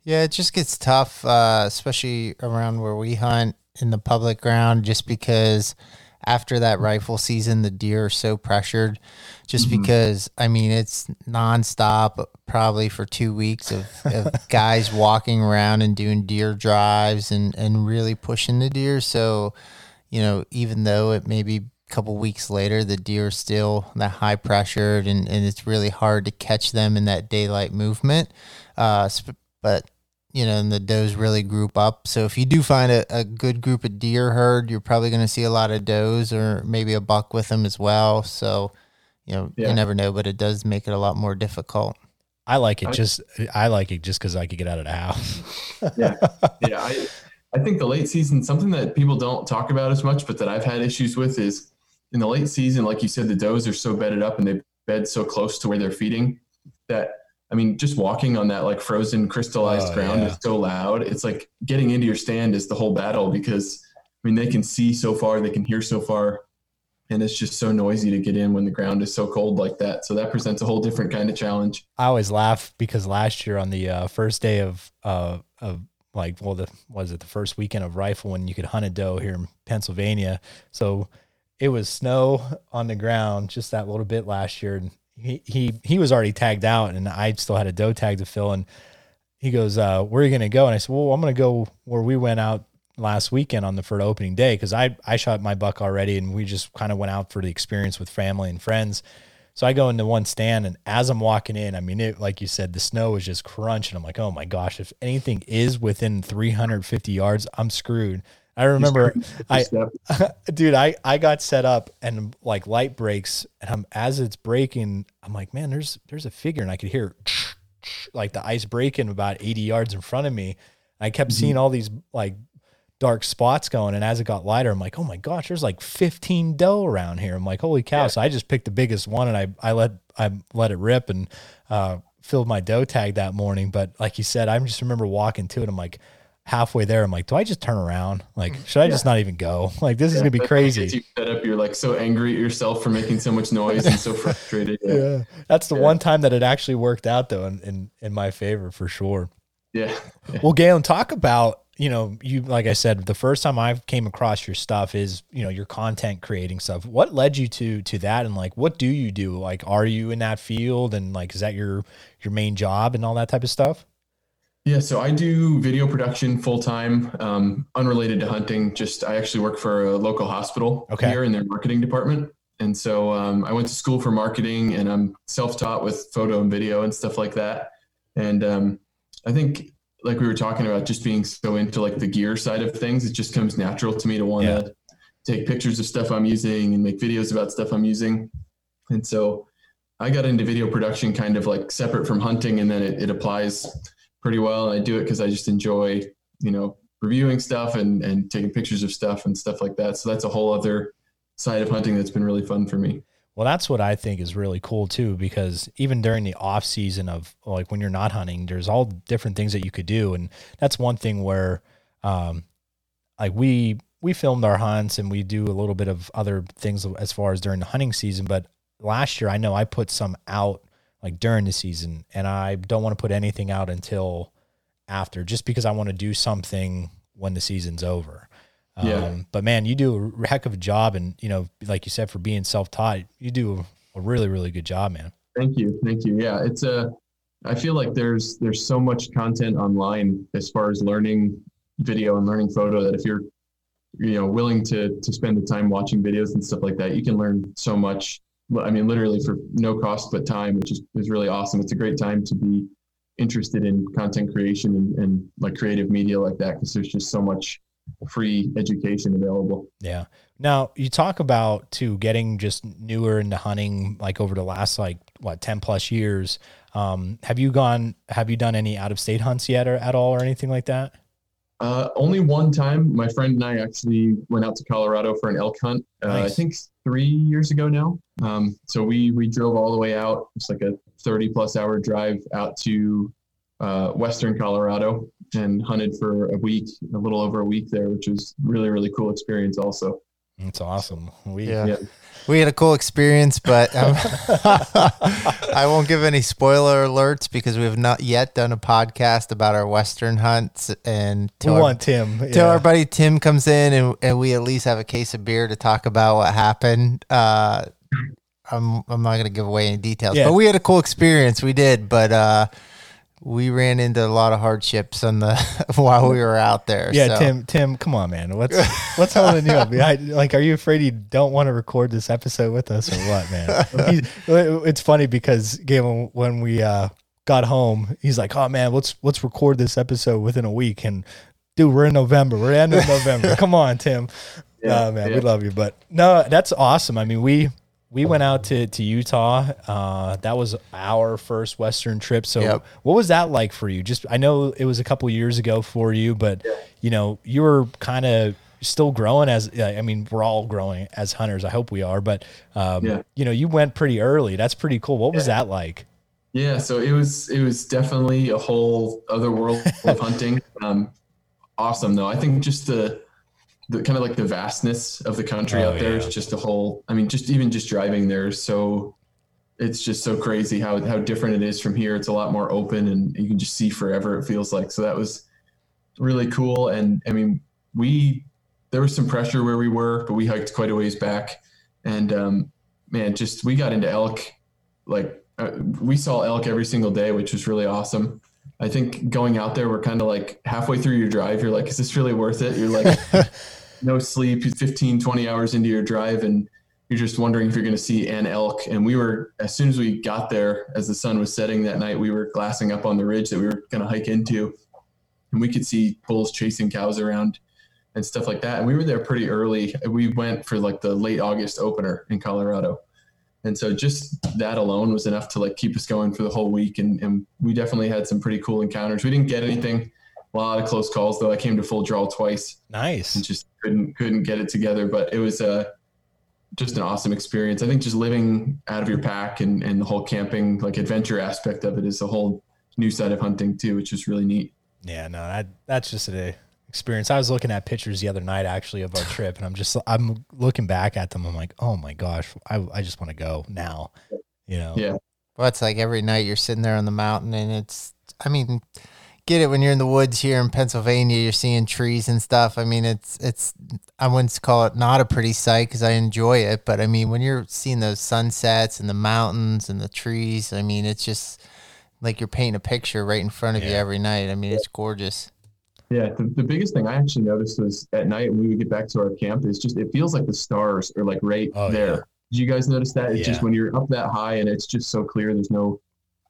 [SPEAKER 3] Yeah, it just gets tough, uh, especially around where we hunt in the public ground, just because after that rifle season, the deer are so pressured. Just
[SPEAKER 2] Mhm.
[SPEAKER 3] because, I mean, it's nonstop, probably for two weeks of, of guys walking around and doing deer drives and, and really pushing the deer. So, you know, even though it may be a couple weeks later, the deer are still that high pressured and, and it's really hard to catch them in that daylight movement. Uh, sp- but you know, and the does really group up. So if you do find a, a good group of deer herd, you're probably going to see a lot of does or maybe a buck with them as well. So, you know,
[SPEAKER 2] Yeah.
[SPEAKER 3] you never know, but it does make it a lot more difficult.
[SPEAKER 1] I like it
[SPEAKER 2] I-
[SPEAKER 1] just I like it just because I could get out of the house.
[SPEAKER 2] yeah, yeah. I, I think the late season, something that people don't talk about as much, but that I've had issues with is in the late season, like you said, the does are so bedded up and they bed so close to where they're feeding that, I mean, just walking on that like frozen crystallized
[SPEAKER 1] Oh,
[SPEAKER 2] ground
[SPEAKER 1] yeah.
[SPEAKER 2] is so loud. It's like getting into your stand is the whole battle because, I mean, they can see so far, they can hear so far. And it's just so noisy to get in when the ground is so cold like that. So that presents a whole different kind of challenge.
[SPEAKER 1] I always laugh because last year on the uh, first day of uh, of like well the was it the first weekend of rifle when you could hunt a doe here in Pennsylvania. So it was snow on the ground just that little bit last year and he he he was already tagged out and I still had a doe tag to fill and he goes uh where are you going to go and I said well I'm going to go where we went out last weekend on the for opening day cuz I I shot my buck already and we just kind of went out for the experience with family and friends. So I go into one stand, and as I'm walking in, I mean, it like you said, the snow was just crunching. I'm like, oh my gosh, if anything is within 350 yards, I'm screwed. I remember, I, dude, I I got set up and like light breaks, and I'm as it's breaking, I'm like, man, there's there's a figure, and I could hear like the ice breaking about 80 yards in front of me. I kept seeing all these like dark spots going. And as it got lighter, I'm like, oh my gosh, there's like 15 doe around here. I'm like, holy cow.
[SPEAKER 2] Yeah.
[SPEAKER 1] So I just picked the biggest one and I, I let, I let it rip and, uh, filled my doe tag that morning. But like you said, I just remember walking to it. I'm like halfway there. I'm like, do I just turn around? Like, should I just not even go? Like, this is going to be
[SPEAKER 2] That's when it gets
[SPEAKER 1] crazy.
[SPEAKER 2] You set up, you're like so angry at yourself for making so much noise and so frustrated. Yeah.
[SPEAKER 1] Yeah. That's the
[SPEAKER 2] Yeah.
[SPEAKER 1] one time that it actually worked out though, in, in, in my favor for sure.
[SPEAKER 2] Yeah.
[SPEAKER 1] Well, Galen, talk about, you know, you, like I said, the first time I came across your stuff is, you know, your content creating stuff. What led you to, to that? And like, what do you do? Like, are you in that field? And like, is that your, your main job and all that type of stuff?
[SPEAKER 2] Yeah. So I do video production full time, um, unrelated to hunting. Just I actually work for a local hospital
[SPEAKER 1] Okay.
[SPEAKER 2] here in their marketing department. And so um, I went to school for marketing and I'm self taught with photo and video and stuff like that. And um, I think, like we were talking about, just being so into like the gear side of things, it just comes natural to me to want to
[SPEAKER 1] Yeah.
[SPEAKER 2] take pictures of stuff I'm using and make videos about stuff I'm using. And so I got into video production kind of like separate from hunting, and then it, it applies pretty well. And I do it because I just enjoy, you know, reviewing stuff and, and taking pictures of stuff and stuff like that. So that's a whole other side of hunting that's been really fun for me.
[SPEAKER 1] Well, that's what I think is really cool too, because even during the off season of like when you're not hunting, there's all different things that you could do. And that's one thing where um, like we we filmed our hunts and we do a little bit of other things as far as during the hunting season. But last year, I know I put some out like during the season, and I don't want to put anything out until after, just because I want to do something when the season's over. Um, yeah. But man, you do a heck of a job, and you know, like you said, for being self-taught, you do a really, really good job, man.
[SPEAKER 2] Thank you, thank you. Yeah, it's a. I feel like there's there's so much content online as far as learning video and learning photo that if you're you know willing to to spend the time watching videos and stuff like that you can learn so much i mean literally for no cost but time which is, is really awesome. It's a great time to be interested in content creation and, and like creative media like that because there's just so much free education available.
[SPEAKER 1] Yeah. Now you talk about to getting just newer into hunting like over the last like what 10 plus years. Um, have you gone have you done any out of state hunts yet or at all or anything like that?
[SPEAKER 2] Uh, only one time, my friend and I actually went out to Colorado for an elk hunt. Uh, nice. I think three years ago now. Um, so we we drove all the way out. It's like a thirty plus hour drive out to uh, western Colorado and hunted for a week, a little over a week there, which was really really cool experience. Also,
[SPEAKER 1] that's awesome. We
[SPEAKER 3] yeah. yeah we had a cool experience, but um, I won't give any spoiler alerts because we have not yet done a podcast about our Western hunts. And
[SPEAKER 1] we our, want Tim.
[SPEAKER 3] Till yeah. our buddy Tim comes in and, and we at least have a case of beer to talk about what happened. Uh, I'm, I'm not going to give away any details, yeah. but we had a cool experience. We did, but uh, we ran into a lot of hardships on the while we were out there.
[SPEAKER 1] Yeah, so. Tim, Tim, come on, man. What's what's holding you up? I, like, are you afraid you don't want to record this episode with us or what, man? it's funny because again, when we uh, got home, he's like, "Oh man, let's let's record this episode within a week." And dude, we're in November. We're end of November. come on, Tim. Yeah, oh, man, yeah. we love you. But no, that's awesome. I mean, we we went out to, to Utah. Uh, that was our first Western trip. So yep. what was that like for you? Just, I know it was a couple years ago for you, but yeah. you know, you were kind of still growing as, I mean, we're all growing as hunters. I hope we are, but, um, yeah. you know, you went pretty early. That's pretty cool. What was yeah. that like?
[SPEAKER 2] Yeah. So it was, it was definitely a whole other world of hunting. Um, awesome though. I think just the, the kind of like the vastness of the country oh, out there yeah. is just a whole i mean just even just driving there is so it's just so crazy how how different it is from here. It's a lot more open and you can just see forever it feels like. So that was really cool. And i mean we there was some pressure where we were but we hiked quite a ways back. And um man just we got into elk like uh, we saw elk every single day which was really awesome I think going out there, we're kind of like halfway through your drive. You're like, is this really worth it? You're like, no sleep, 15, 20 hours into your drive, and you're just wondering if you're going to see an elk. And we were, as soon as we got there, as the sun was setting that night, we were glassing up on the ridge that we were going to hike into. And we could see bulls chasing cows around and stuff like that. And we were there pretty early. We went for like the late August opener in Colorado. And so just that alone was enough to like keep us going for the whole week. And, and we definitely had some pretty cool encounters. We didn't get anything, a lot of close calls though. I came to full draw twice.
[SPEAKER 1] Nice.
[SPEAKER 2] And just couldn't couldn't get it together. But it was uh, just an awesome experience. I think just living out of your pack and, and the whole camping like adventure aspect of it is a whole new side of hunting too, which is really neat.
[SPEAKER 1] Yeah, no, that that's just a experience. I was looking at pictures the other night actually of our trip, and I'm just I'm looking back at them. I'm like, oh my gosh, I I just want to go now. You know?
[SPEAKER 2] Yeah.
[SPEAKER 3] Well, it's like every night you're sitting there on the mountain, and it's I mean, get it when you're in the woods here in Pennsylvania. You're seeing trees and stuff. I mean, it's it's I wouldn't call it not a pretty sight because I enjoy it, but I mean, when you're seeing those sunsets and the mountains and the trees, I mean, it's just like you're painting a picture right in front of yeah. you every night. I mean, it's gorgeous.
[SPEAKER 2] Yeah, the, the biggest thing I actually noticed was at night when we would get back to our camp is just it feels like the stars are like right oh, there. Yeah. Did you guys notice that? It's yeah. just when you're up that high and it's just so clear, there's no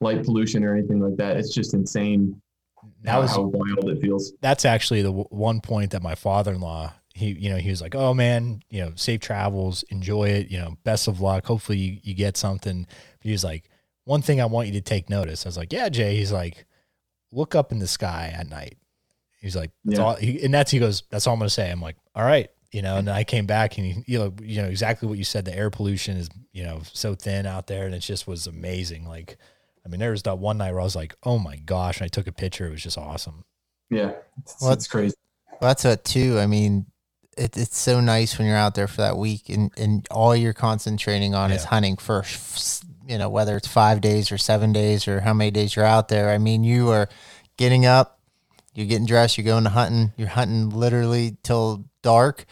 [SPEAKER 2] light pollution or anything like that. It's just insane that was how wild it feels.
[SPEAKER 1] That's actually the w- one point that my father-in-law he you know he was like oh man you know safe travels enjoy it you know best of luck hopefully you, you get something he was like one thing i want you to take notice i was like yeah jay he's like look up in the sky at night He's like, that's yeah. all, he, and that's he goes, that's all I'm gonna say. I'm like, all right, you know. And I came back, and he, you know, you know exactly what you said. The air pollution is, you know, so thin out there, and it just was amazing. Like, I mean, there was that one night where I was like, oh my gosh, and I took a picture. It was just awesome.
[SPEAKER 2] Yeah, it's, well, it's crazy.
[SPEAKER 3] Well, that's what too. I mean, it, it's so nice when you're out there for that week and, and all you're concentrating on is hunting first. You know, whether it's five days or seven days or how many days you're out there. I mean, you are getting up, you're getting dressed, you're going to hunting, you're hunting literally till dark.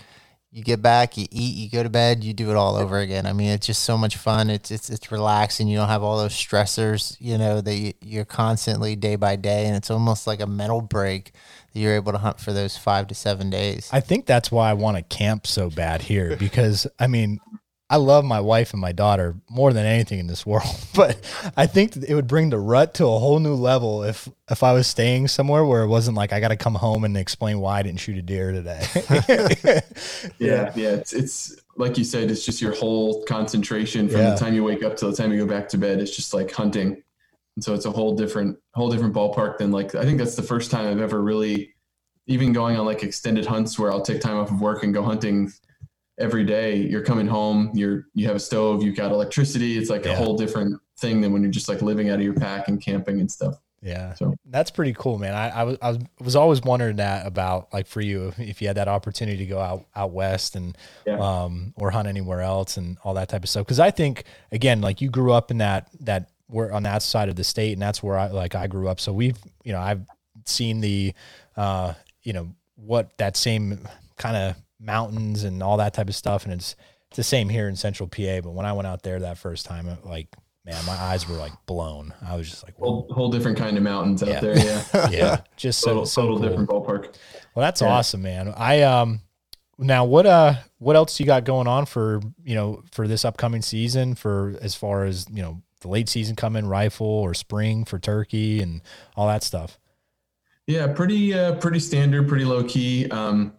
[SPEAKER 3] You get back, you eat, you go to bed, you do it all over again. I mean, it's just so much fun. It's it's it's relaxing. You don't have all those stressors, you know, that you, you're constantly day by day, and it's almost like a mental break that you're able to hunt for those five to seven days.
[SPEAKER 1] I think that's why I want to camp so bad here because I mean, I love my wife and my daughter more than anything in this world, but I think that it would bring the rut to a whole new level if if I was staying somewhere where it wasn't like I got to come home and explain why I didn't shoot a deer today.
[SPEAKER 2] Yeah, yeah. It's it's like you said, it's just your whole concentration from
[SPEAKER 1] Yeah.
[SPEAKER 2] the time you wake up till the time you go back to bed. It's just like hunting, and so it's a whole different whole different ballpark than like I think that's the first time I've ever really even going on like extended hunts where I'll take time off of work and go hunting every day. You're coming home, you're you have a stove, you've got electricity. It's like
[SPEAKER 1] Yeah.
[SPEAKER 2] a whole different thing than when you're just like living out of your pack and camping and stuff.
[SPEAKER 1] Yeah,
[SPEAKER 2] So-
[SPEAKER 1] that's pretty cool, man. I, I was I was, always wondering that about like for you if, if you had that opportunity to go out out west and
[SPEAKER 2] Yeah.
[SPEAKER 1] um or hunt anywhere else and all that type of stuff. Because I think again, like you grew up in that that we're on that side of the state, and that's where I like I grew up. So we've you know I've seen the uh you know what that same kind of mountains and all that type of stuff, and it's it's the same here in Central PA. But when I went out there that first time, it, like man, my eyes were like blown. I was just like.
[SPEAKER 2] Whole whole different kind of mountains out
[SPEAKER 1] Yeah.
[SPEAKER 2] there. Yeah,
[SPEAKER 1] yeah, just so
[SPEAKER 2] total,
[SPEAKER 1] so
[SPEAKER 2] total
[SPEAKER 1] cool.
[SPEAKER 2] different ballpark.
[SPEAKER 1] Well, that's
[SPEAKER 2] Yeah.
[SPEAKER 1] awesome, man. I um now what uh what else you got going on for you know for this upcoming season for as far as you know the late season coming rifle or spring for turkey and all that stuff.
[SPEAKER 2] Yeah, pretty uh, pretty standard, pretty low key. Um,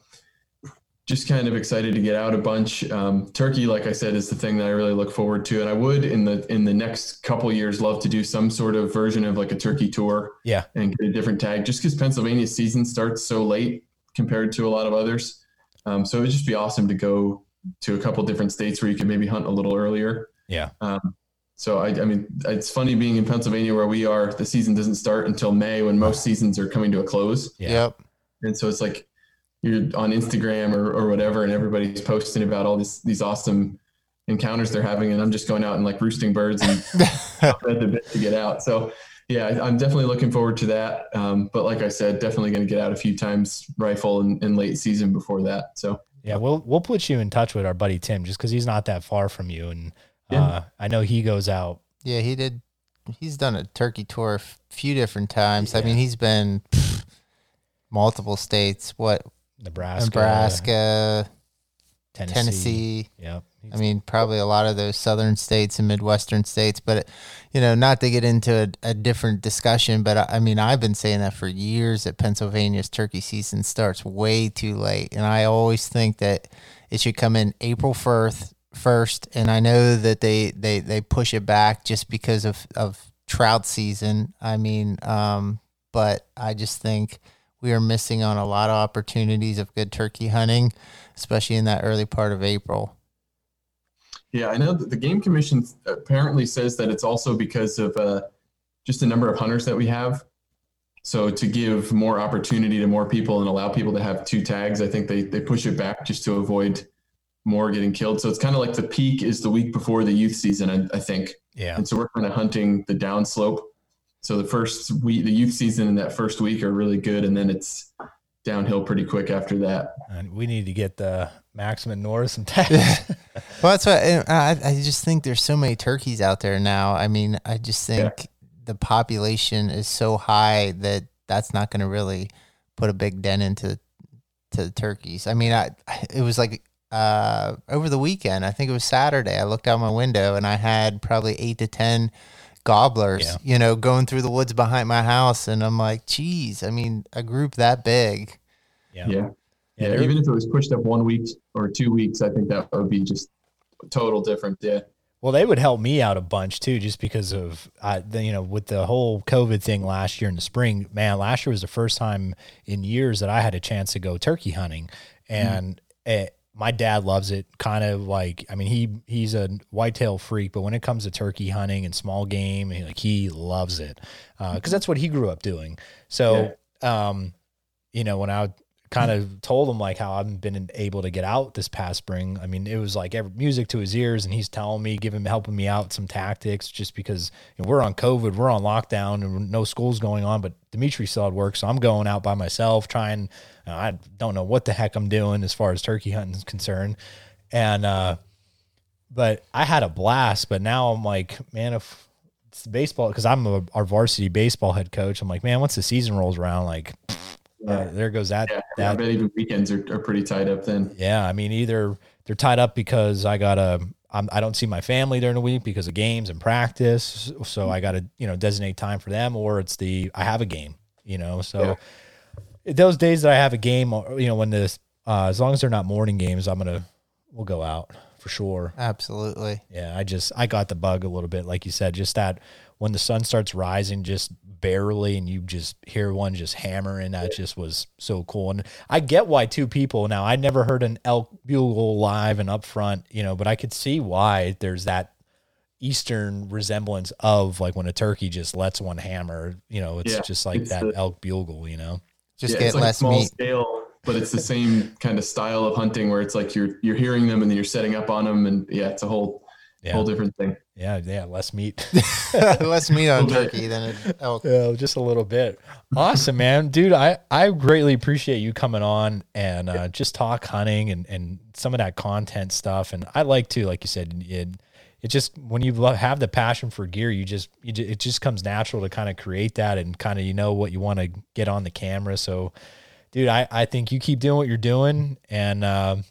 [SPEAKER 2] just kind of excited to get out a bunch. Um, turkey, like I said, is the thing that I really look forward to, and I would in the in the next couple years love to do some sort of version of like a turkey tour
[SPEAKER 1] Yeah,
[SPEAKER 2] and get a different tag, just because Pennsylvania's season starts so late compared to a lot of others. Um, so it would just be awesome to go to a couple different states where you could maybe hunt a little earlier.
[SPEAKER 1] yeah,
[SPEAKER 2] Um, so I, I mean, it's funny being in Pennsylvania where we are. The season doesn't start until May, when most seasons are coming to a close.
[SPEAKER 1] yeah.
[SPEAKER 3] Yep.
[SPEAKER 2] And so it's like you're on Instagram or, or whatever, and everybody's posting about all these these awesome encounters they're having, and I'm just going out and like roosting birds and the bit to get out. So yeah, I- I'm definitely looking forward to that. Um, but like I said, definitely going to get out a few times rifle in, in late season before that. So
[SPEAKER 1] Yeah, we'll we'll put you in touch with our buddy Tim just because he's not that far from you, and
[SPEAKER 2] Yeah.
[SPEAKER 1] uh, I know he goes out.
[SPEAKER 3] Yeah, he did. He's done a turkey tour a f- few different times. I mean, he's been multiple states. What
[SPEAKER 1] Nebraska,
[SPEAKER 3] Nebraska,
[SPEAKER 1] Tennessee.
[SPEAKER 3] Tennessee.
[SPEAKER 1] Yep.
[SPEAKER 3] I mean, probably a lot of those southern states and midwestern states. But you know, not to get into a, a different discussion, but I, I mean, I've been saying that for years that Pennsylvania's turkey season starts way too late, and I always think that it should come in April first. First, and I know that they they they push it back just because of of trout season. I mean, um, but I just think we are missing on a lot of opportunities of good turkey hunting, especially in that early part of April.
[SPEAKER 2] Yeah, I know that the game commission apparently says that it's also because of uh, just the number of hunters that we have. So to give more opportunity to more people and allow people to have two tags, I think they they push it back just to avoid more getting killed. So it's kind of like the peak is the week before the youth season, I, I think.
[SPEAKER 1] Yeah.
[SPEAKER 2] And so we're kind of hunting the downslope. So the first week, the youth season and that first week are really good, and then it's downhill pretty quick after that.
[SPEAKER 1] And we need to get the Maxim and Norris some tags.
[SPEAKER 3] Well, that's what I, I just think there's so many turkeys out there now. I mean, I just think the population is so high that that's not going to really put a big dent into to the turkeys. I mean, I it was like uh, over the weekend. I think it was Saturday. I looked out my window and I had probably eight to ten gobblers,
[SPEAKER 1] Yeah.
[SPEAKER 3] you know, going through the woods behind my house, and I'm like, geez. I mean, a group that big.
[SPEAKER 1] yeah.
[SPEAKER 2] Yeah.
[SPEAKER 1] Yeah,
[SPEAKER 2] Yeah, even if it was pushed up one week or two weeks, I think that would be just total different. Yeah.
[SPEAKER 1] Well, they would help me out a bunch too, just because of the, you know with the whole COVID thing last year in the spring. Man, last year was the first time in years that I had a chance to go turkey hunting, mm. and it, my dad loves it. Kind of like, I mean, he he's a whitetail freak, but when it comes to turkey hunting and small game, he, like he loves it because that's what he grew up doing. So, um, you know, when I kind of told him like how I haven't been able to get out this past spring. I mean, it was like every, music to his ears, and he's telling me, giving, helping me out some tactics, just because you know, we're on COVID, we're on lockdown, and no school's going on. But Dimitri still had work, so I'm going out by myself, trying. Know, I don't know what the heck I'm doing as far as turkey hunting is concerned, and uh, but I had a blast. But now I'm like, man, if it's baseball, because I'm a, our varsity baseball head coach, I'm like, man, once the season rolls around, like uh, there goes that.
[SPEAKER 2] Yeah,
[SPEAKER 1] that
[SPEAKER 2] I bet even weekends are, are pretty tied up then.
[SPEAKER 1] yeah, I mean, either they're tied up because I gotta, I'm, I don't see my family during the week because of games and practice, so I gotta, you know, designate time for them, or it's the I have a game, you know. So those days that I have a game, you know, when this, uh, as long as they're not morning games, I'm gonna, we'll go out for sure.
[SPEAKER 3] Absolutely.
[SPEAKER 1] Yeah, I just I got the bug a little bit, like you said, just that when the sun starts rising, just barely, and you just hear one just hammering. That just was so cool, and I get why two people now. I never heard an elk bugle live and up front, you know, but I could see why there's that eastern resemblance of like when a turkey just lets one hammer. You know, it's
[SPEAKER 2] Yeah,
[SPEAKER 1] just like
[SPEAKER 2] it's
[SPEAKER 1] that
[SPEAKER 2] the-
[SPEAKER 1] elk bugle. You know,
[SPEAKER 3] Just
[SPEAKER 2] Yeah,
[SPEAKER 3] get
[SPEAKER 2] it's like
[SPEAKER 3] less
[SPEAKER 2] small
[SPEAKER 3] meat.
[SPEAKER 2] scale, but it's the same kind of style of hunting where it's like you're you're hearing them and then you're setting up on them, and yeah, it's a whole
[SPEAKER 1] yeah,
[SPEAKER 2] whole different thing.
[SPEAKER 1] yeah, yeah, less meat.
[SPEAKER 3] less meat on turkey than an elk.
[SPEAKER 1] Yeah, just a little bit. Awesome, man, dude. I I greatly appreciate you coming on and uh, just talk hunting and and some of that content stuff. And I like to, like you said, it it just when you lo- have the passion for gear, you just you ju- it just comes natural to kind of create that and kind of you know what you want to get on the camera. So, dude, I I think you keep doing what you're doing and. Um,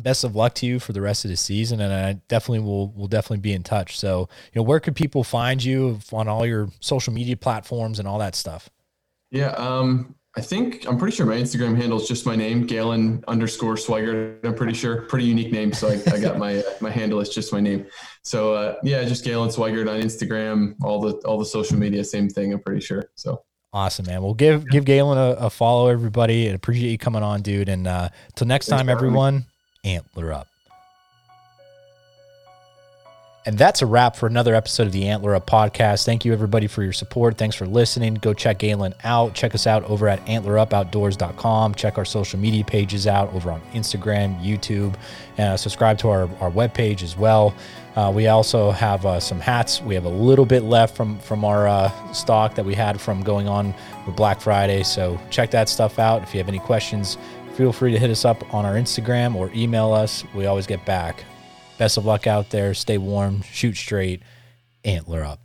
[SPEAKER 1] best of luck to you for the rest of the season and I definitely will will definitely be in touch. So, you know, where could people find you on all your social media platforms and all that stuff?
[SPEAKER 2] Yeah, um, I think I'm pretty sure my Instagram handle is just my name, Galen underscore Swigert. I'm pretty sure, pretty unique name. So I, I got my uh, my handle is just my name. So uh, yeah, just Galen Swigert on Instagram, all the all the social media, same thing. I'm pretty sure. So
[SPEAKER 1] Awesome, man. Well, give give Galen a, a follow, everybody. I appreciate you coming on, dude. And uh till next
[SPEAKER 2] Thanks
[SPEAKER 1] time,
[SPEAKER 2] everyone. me.
[SPEAKER 1] Antler up. And that's a wrap for another episode of the Antler Up podcast. Thank you, everybody, for your support. Thanks for listening. Go check Galen out. Check us out over at antlerupoutdoors.com. Check our social media pages out over on Instagram, YouTube, uh, subscribe to our, our webpage as well. Uh, we also have uh, some hats. We have a little bit left from from our uh, stock that we had from going on with Black Friday. So check that stuff out. If you have any questions, feel free to hit us up on our Instagram or email us. We always get back. Best of luck out there. Stay warm, shoot straight, antler up.